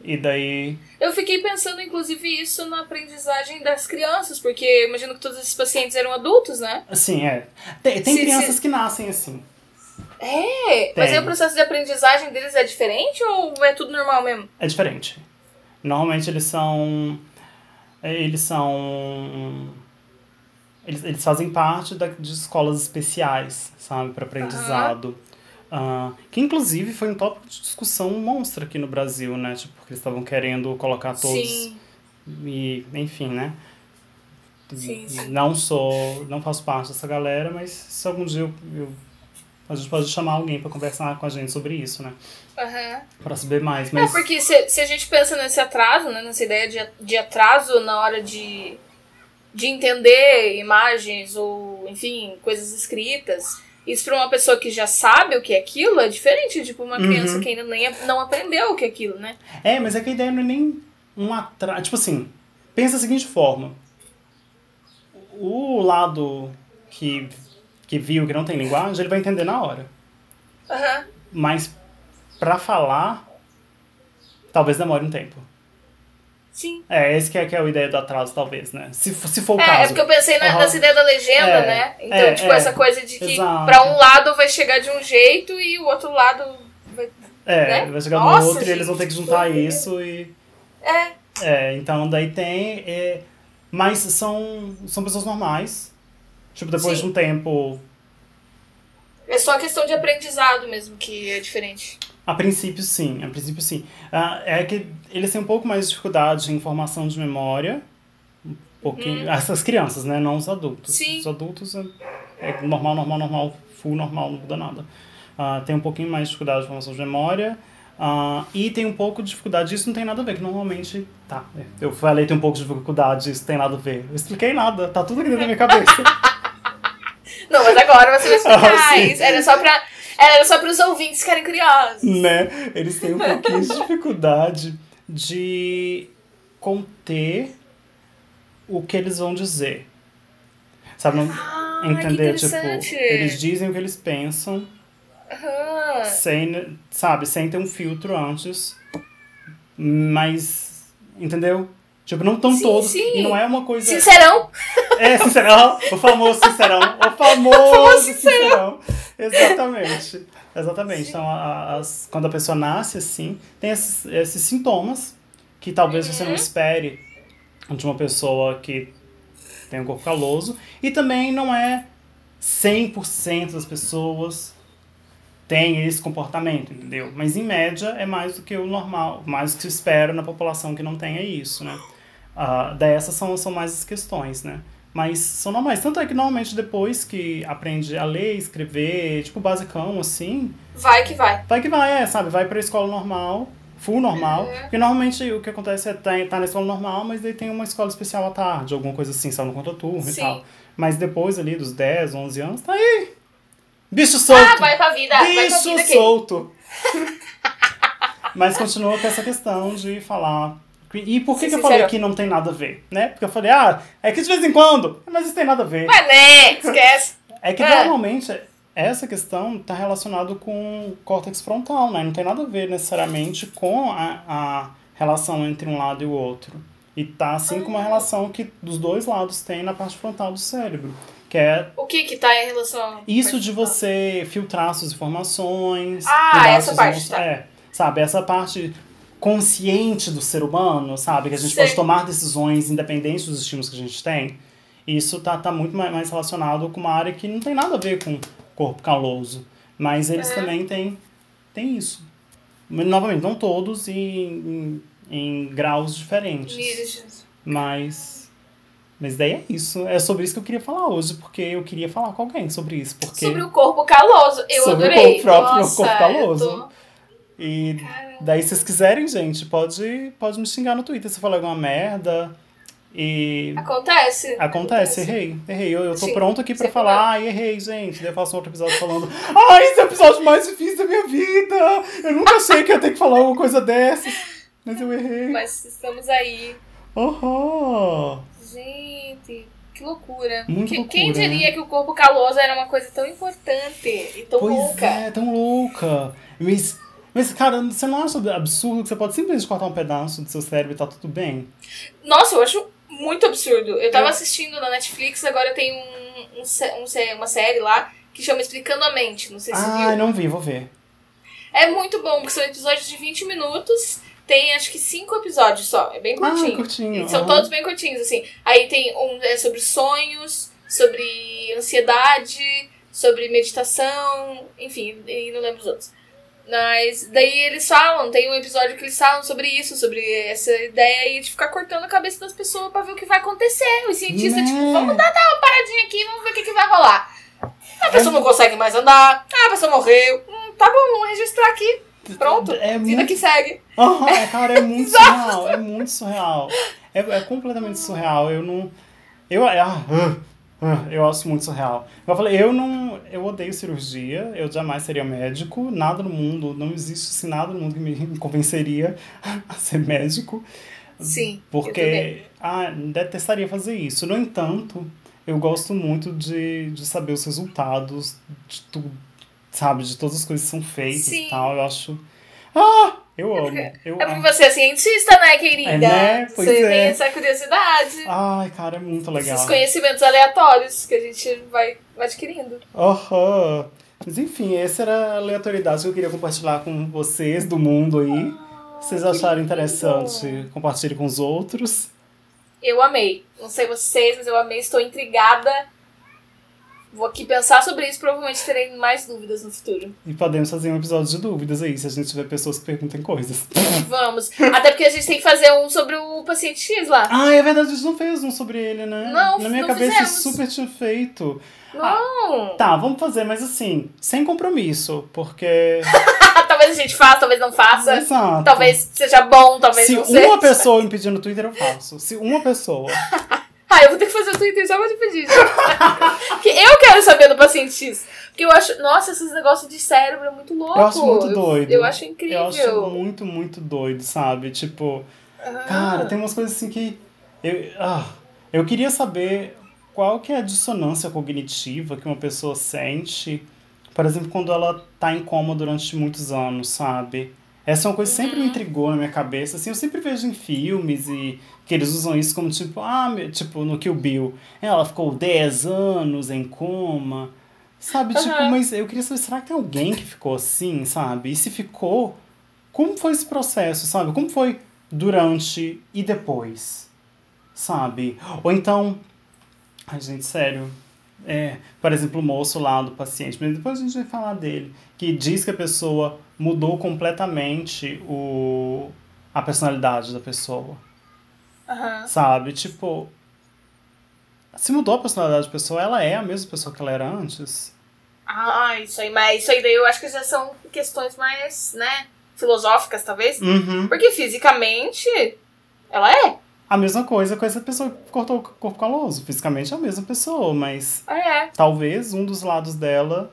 E daí. Eu fiquei pensando, inclusive, isso na aprendizagem das crianças, porque imagino que todos esses pacientes eram adultos, né? Assim, é. Tem, tem Se- crianças se- que nascem assim. É, mas Tem. aí o processo de aprendizagem deles é diferente ou é tudo normal mesmo? É diferente. Normalmente eles são. Eles são. Eles, eles fazem parte da, de escolas especiais, sabe, para aprendizado. Ah, que inclusive foi um tópico de discussão monstra aqui no Brasil, né? Tipo, porque eles estavam querendo colocar todos. Sim, E, enfim, né? Sim, sim. Não sou. Não faço parte dessa galera, mas se algum dia eu, eu- a gente pode chamar alguém para conversar com a gente sobre isso, né? aham. Para saber mais. É, Mas porque se, se a gente pensa nesse atraso, né, nessa ideia de, de atraso na hora de, de entender imagens ou, enfim, coisas escritas, isso para uma pessoa que já sabe o que é aquilo é diferente de uma Uhum. criança que ainda nem, não aprendeu o que é aquilo, né? É, mas é que a ideia não é nem um atraso. Tipo assim, pensa da seguinte forma. O lado que, que viu que não tem linguagem, ele vai entender na hora. Aham. Mas pra falar, talvez demore um tempo. Sim. É, esse que é, que é a ideia do atraso, talvez, né? Se, for- se for o É, é caso. porque eu pensei na, Aham. nessa ideia da legenda, É, né? Então, é, tipo, é. essa coisa de que pra um lado vai chegar de um jeito e o outro lado vai. É, né? vai chegar Nossa, no outro e eles vão ter que gente, juntar que isso e. É. É, então daí tem. é, mas são, são pessoas normais. Tipo, depois Sim. de um tempo. É só questão de aprendizado mesmo que é diferente. A princípio, sim. A princípio, sim. Ah, é que eles têm um pouco mais de dificuldade em formação de memória. Um pouquinho. Essas crianças, né? Não os adultos. Uhum. Sim. Os adultos é, é normal, normal, normal, full normal, não muda nada. Ah, tem um pouquinho mais de dificuldade de formação de memória. Ah, e tem um pouco de dificuldade, isso não tem nada a ver, que normalmente. Tá, é, eu falei tem um pouco de dificuldade, isso tem nada a ver. Eu expliquei nada, tá tudo aqui dentro da minha cabeça. Não, mas agora você vai explicar. Ah, isso era só pra. Era só para os ouvintes ficarem curiosos. né? Eles têm um pouquinho de dificuldade de conter o que eles vão dizer. Sabe? Não Ah, entender, tipo, eles dizem o que eles pensam, Aham. sem, sabe, sem ter um filtro antes. Mas, entendeu? Tipo, não tão Sim, todos. sim. E não é uma coisa. Sincerão, É, sincerão. O famoso sincerão. O famoso sincerão. Exatamente. Exatamente. Então, a- as- quando a pessoa nasce assim, tem esses, esses sintomas que talvez você Uhum. não espere de uma pessoa que tem um corpo caloso. E também não é 100% das pessoas têm esse comportamento, entendeu? Mas em média é mais do que o normal, mais do que se espera na população que não tenha isso, né? Ah, dessas são, são mais as questões, né? Mas são normais. Tanto é que normalmente depois que aprende a ler, escrever, tipo basicão, assim, vai que vai. vai que vai, é, sabe? Vai pra escola normal, full normal. É. Porque normalmente o que acontece é tá, tá na escola normal, mas daí tem uma escola especial à tarde, alguma coisa assim, sabe? No contraturno e tal. Mas depois ali dos 10, 11 anos, tá aí. Bicho solto! Ah, vai pra vida, vai pra Bicho vida solto! Mas continua com essa questão de falar. E por que, Ser que eu falei que não tem nada a ver? Né? Porque eu falei, ah, é que de vez em quando, mas isso tem nada a ver. Mas né, esquece. É que É. normalmente essa questão está relacionada com o córtex frontal, né? Não tem nada a ver necessariamente com a, a relação entre um lado e o outro. E tá assim com uma relação que dos dois lados tem na parte frontal do cérebro. Que é O que que tá em relação... isso de você filtrar suas informações. Ah, essa parte, tá. É, sabe, essa parte consciente do ser humano, sabe? Que a gente Sei. pode tomar decisões independentes dos estímulos que a gente tem. Isso tá, tá muito mais relacionado com uma área que não tem nada a ver com corpo caloso. Mas eles É. também têm, têm isso. Mas, Novamente, não todos e em, em graus diferentes. Níveis. Mas. Mas daí é isso. É sobre isso que eu queria falar hoje, porque eu queria falar com alguém sobre isso. Porque... Sobre o corpo caloso. Eu Sobre o adorei. corpo próprio, o Nossa, corpo caloso. eu tô- E daí, se vocês quiserem, gente, pode, pode me xingar no Twitter se eu falar alguma merda. E Acontece. acontece, errei, errei. Eu, eu tô Sim, pronto aqui pra sem falar, ai, errei, gente. Daí eu faço um outro episódio falando, ai, esse é o episódio mais difícil da minha vida. Eu nunca achei que ia ter que falar uma coisa dessas. Mas eu errei. Mas estamos aí. Uhum. Gente, que loucura. Muito Que- Quem loucura, diria que o corpo caloso era uma coisa tão importante e tão Pois louca? é, tão louca. Mas, mas, cara, você não acha absurdo que você pode simplesmente cortar um pedaço do seu cérebro e tá tudo bem? Nossa, eu acho muito absurdo. Eu tava Eu- assistindo na Netflix, agora tem um, um, um uma série lá que chama Explicando a Mente. Não sei se Ah, viu. não vi, vou ver. É muito bom, porque são episódios de 20 minutos. Tem acho que cinco episódios só. É bem curtinho. Ah, curtinho. São aham. todos bem curtinhos, assim. Aí tem um é sobre sonhos, sobre ansiedade, sobre meditação, enfim, e não lembro os outros. Mas daí eles falam, tem um episódio que eles falam sobre isso, sobre essa ideia aí de ficar cortando a cabeça das pessoas pra ver o que vai acontecer. Os cientistas, Né? tipo, vamos dar, dar uma paradinha aqui, vamos ver o que, que vai rolar. A pessoa não consegue mais andar, a pessoa morreu. Hum, tá bom, vamos registrar aqui. Pronto, É vida muito que segue. É, cara, é muito surreal. É muito surreal. É, é completamente surreal. Eu não. Eu, ah, ah, eu acho muito surreal. Eu falei, eu não. Eu odeio cirurgia, eu jamais seria médico. Nada no mundo, não existe assim, nada no mundo que me convenceria a ser médico. Sim. Porque ah, detestaria fazer isso. No entanto, eu gosto muito de, de saber os resultados de tudo, sabe? De todas as coisas que são feitas Sim. e tal. Eu acho. Ah! Eu amo. Eu É amo. porque você é cientista, né, querida? É, né? Pois você é. tem essa curiosidade. Ai, cara, é muito legal. Esses conhecimentos aleatórios que a gente vai, adquirindo. Aham. Mas enfim, essa era a aleatoriedade que eu queria compartilhar com vocês do mundo aí. Se vocês acharam interessante, compartilhe com os outros. Eu amei. Não sei vocês, mas eu amei. Estou intrigada. Vou aqui pensar sobre isso. Provavelmente terei mais dúvidas no futuro. E podemos fazer um episódio de dúvidas aí, se a gente tiver pessoas que perguntem coisas. Vamos. Até porque a gente tem que fazer um sobre o paciente X lá. Ah, é verdade, a gente não fez um sobre ele, né? Não, Na minha não cabeça fizemos. super tinha feito. Não. Tá, vamos fazer, mas assim, sem compromisso, porque. talvez a gente faça, talvez não faça. Exato. Talvez seja bom, talvez Se não seja. uma pessoa me pedir no Twitter, eu faço. Se uma pessoa. Ah, eu vou ter que fazer o Twitter só pra te pedir. Porque eu quero saber do paciente X. Porque eu acho. Nossa, esses negócios de cérebro é muito louco. Eu acho muito doido. Eu, acho incrível. Eu acho muito, muito doido, sabe? Tipo, Ah. cara, tem umas coisas assim que. Eu, ah, eu queria saber qual que é a dissonância cognitiva que uma pessoa sente. Por exemplo, quando ela tá em coma durante muitos anos, sabe? Essa é uma coisa que sempre me intrigou na minha cabeça. Assim, eu sempre vejo em filmes e que eles usam isso como tipo, ah, meu- tipo, no Kill Bill. Ela ficou 10 anos em coma. Sabe, tipo, Aham. mas eu queria saber, será que tem alguém que ficou assim, sabe? E se ficou, como foi esse processo, sabe? Como foi durante e depois, sabe? Ou então, ai gente, sério, é, por exemplo, o moço lá do paciente, mas depois a gente vai falar dele, que diz que a pessoa mudou completamente o, a personalidade da pessoa, Aham. sabe? Tipo, se mudou a personalidade da pessoa, ela é a mesma pessoa que ela era antes? Ah, isso aí, mas isso aí daí eu acho que já são questões mais, né, filosóficas, talvez. Uhum. Porque fisicamente, ela é. A mesma coisa com essa pessoa que cortou o corpo caloso. Fisicamente é a mesma pessoa, mas É. talvez um dos lados dela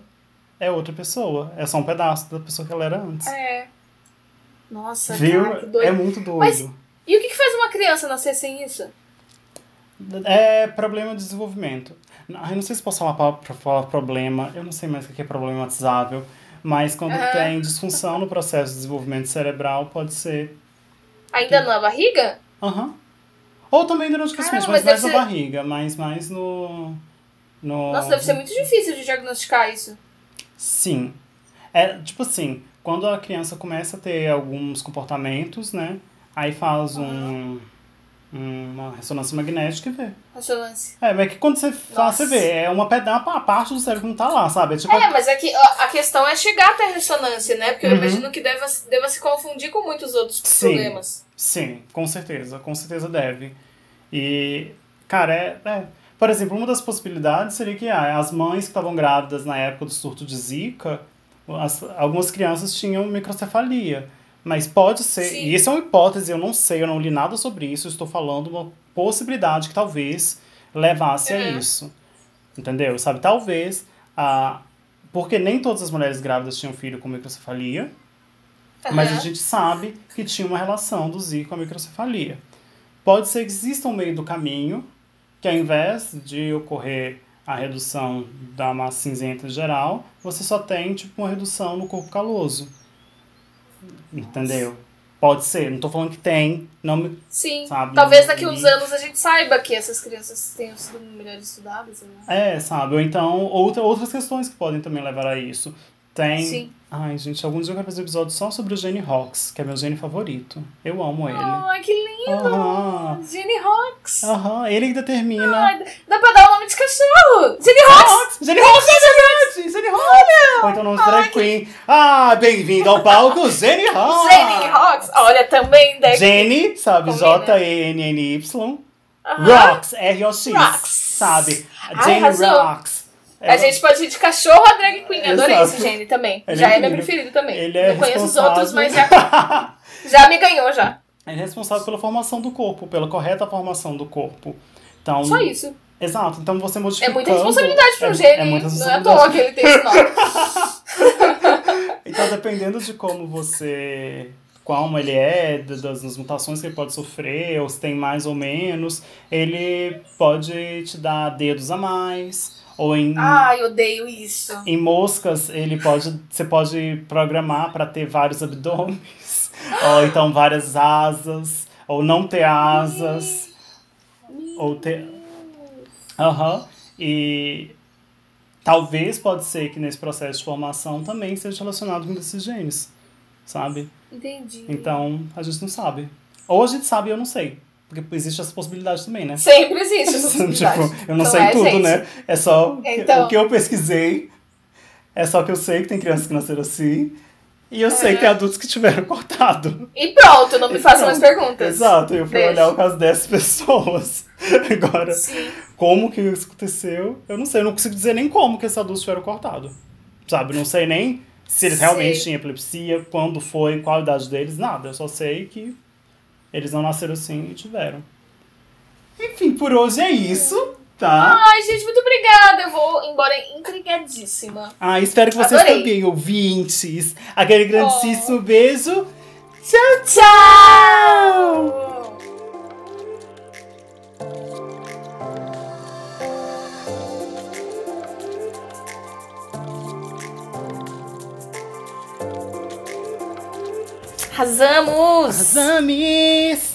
é outra pessoa. É só um pedaço da pessoa que ela era antes. É. Nossa, Viu? cara, que doido. É muito doido. Mas- E o que, que faz uma criança nascer sem isso? É problema de desenvolvimento. Não, Eu não sei se posso falar pra, falar problema, eu não sei mais o que é problematizável, mas quando Aham. tem disfunção no processo de desenvolvimento cerebral, pode ser. Ainda na barriga? Aham. Ou também durante o crescimento, mas mas mais na ser- barriga, mas mais no. no... Nossa, deve ser muito difícil de diagnosticar isso. Sim. É tipo assim, quando a criança começa a ter alguns comportamentos, né? Aí faz um, uma ressonância magnética e vê. Ressonância. É, mas que quando você faz, Nossa. você vê. É uma peda uma parte do cérebro que não tá lá, sabe? É tipo. É, mas é que a a questão é chegar até a ressonância, né? Porque eu Uhum. imagino que deva, deva se confundir com muitos outros Sim. problemas. Sim, com certeza, com certeza deve. E, cara, é, é- Por exemplo, uma das possibilidades seria que ah, as mães que estavam grávidas na época do surto de Zika, as- algumas crianças tinham microcefalia. Mas pode ser, Sim. e isso é uma hipótese, eu não sei, eu não li nada sobre isso, estou falando uma possibilidade que talvez levasse a Uhum. isso. Entendeu? Sabe, talvez, ah, porque nem todas as mulheres grávidas tinham filho com microcefalia, mas a Aham. gente sabe que tinha uma relação do Zika com a microcefalia. Pode ser que exista um meio do caminho que ao invés de ocorrer a redução da massa cinzenta geral, você só tem tipo uma redução no corpo caloso. Entendeu? Pode ser, não tô falando que tem, não me... Sim. Sabe, Talvez daqui a uns anos a gente saiba que essas crianças tenham sido melhor estudadas. Né? É, sabe? Ou então outra, outras questões que podem também levar a isso. Tem. Sim. Ai, gente, algum dia eu quero fazer um episódio só sobre o Gene Hawks, que é meu gene favorito. Eu amo ele. Ai, que lindo! Aham. Jenny Hawks! Aham, ele que determina. Ai, dá pra dar o nome de cachorro! Jenny Hawks! Jenny Hawks, é verdade! Jenny Hawks! Ou então nome de drag queen. Ah, bem-vindo ao palco, Jenny Hawks! Jenny Hawks! Olha, também deve. Jenny, sabe? J-E-N-N-Y. Rocks, R-O-X. Rocks. Sabe? Ai, Jenny arrasou. Rocks. A gente pode ir de cachorro a drag queen. Adorei Exato. esse Jenny também. Ele já é é meu preferido também. Ele é Não conheço os outros, mas já, já me ganhou já. Ele é responsável pela formação do corpo, pela correta formação do corpo. Então, Só isso. Exato, então você É modificando... muita responsabilidade pro é, Jenny. É não é à toa que ele tem esse nome. Então, dependendo de como você. Como ele é, da- das, das mutações que ele pode sofrer, ou se tem mais ou menos, ele pode te dar dedos a mais, ou em, Ai, odeio isso. em moscas, ele pode. Você pode programar para ter vários abdômenes, ou então várias asas, ou não ter asas, ou ter. Aham. E talvez pode ser que nesse processo de formação também seja relacionado com esses genes, sabe? Entendi. Então a gente não sabe. Ou a gente sabe e eu não sei. Porque existe essa possibilidade também, né? Sempre existe essa possibilidade. tipo, eu não Então sei é, tudo, gente. né? É só o que- Então. o que eu pesquisei. É só que eu sei que tem crianças que nasceram assim. E eu sei que tem adultos que tiveram cortado. E pronto, não me faça mais perguntas. Exato, eu fui Deixa. olhar o caso dessas pessoas. Agora, Sim. como que isso aconteceu, eu não sei. Eu não consigo dizer nem como que esses adultos tiveram cortado. Sabe? Não sei nem se eles realmente Sei. tinham epilepsia, quando foi, qual a idade deles, nada. Eu só sei que eles não nasceram assim e tiveram. Enfim, por hoje é isso, tá? Ai, gente, muito obrigada. Eu vou embora intrigadíssima. Ah, espero que vocês Adorei. também, ouvintes. Aquele grandíssimo beijo. Tchau, tchau! Arrasamos! Arrasames!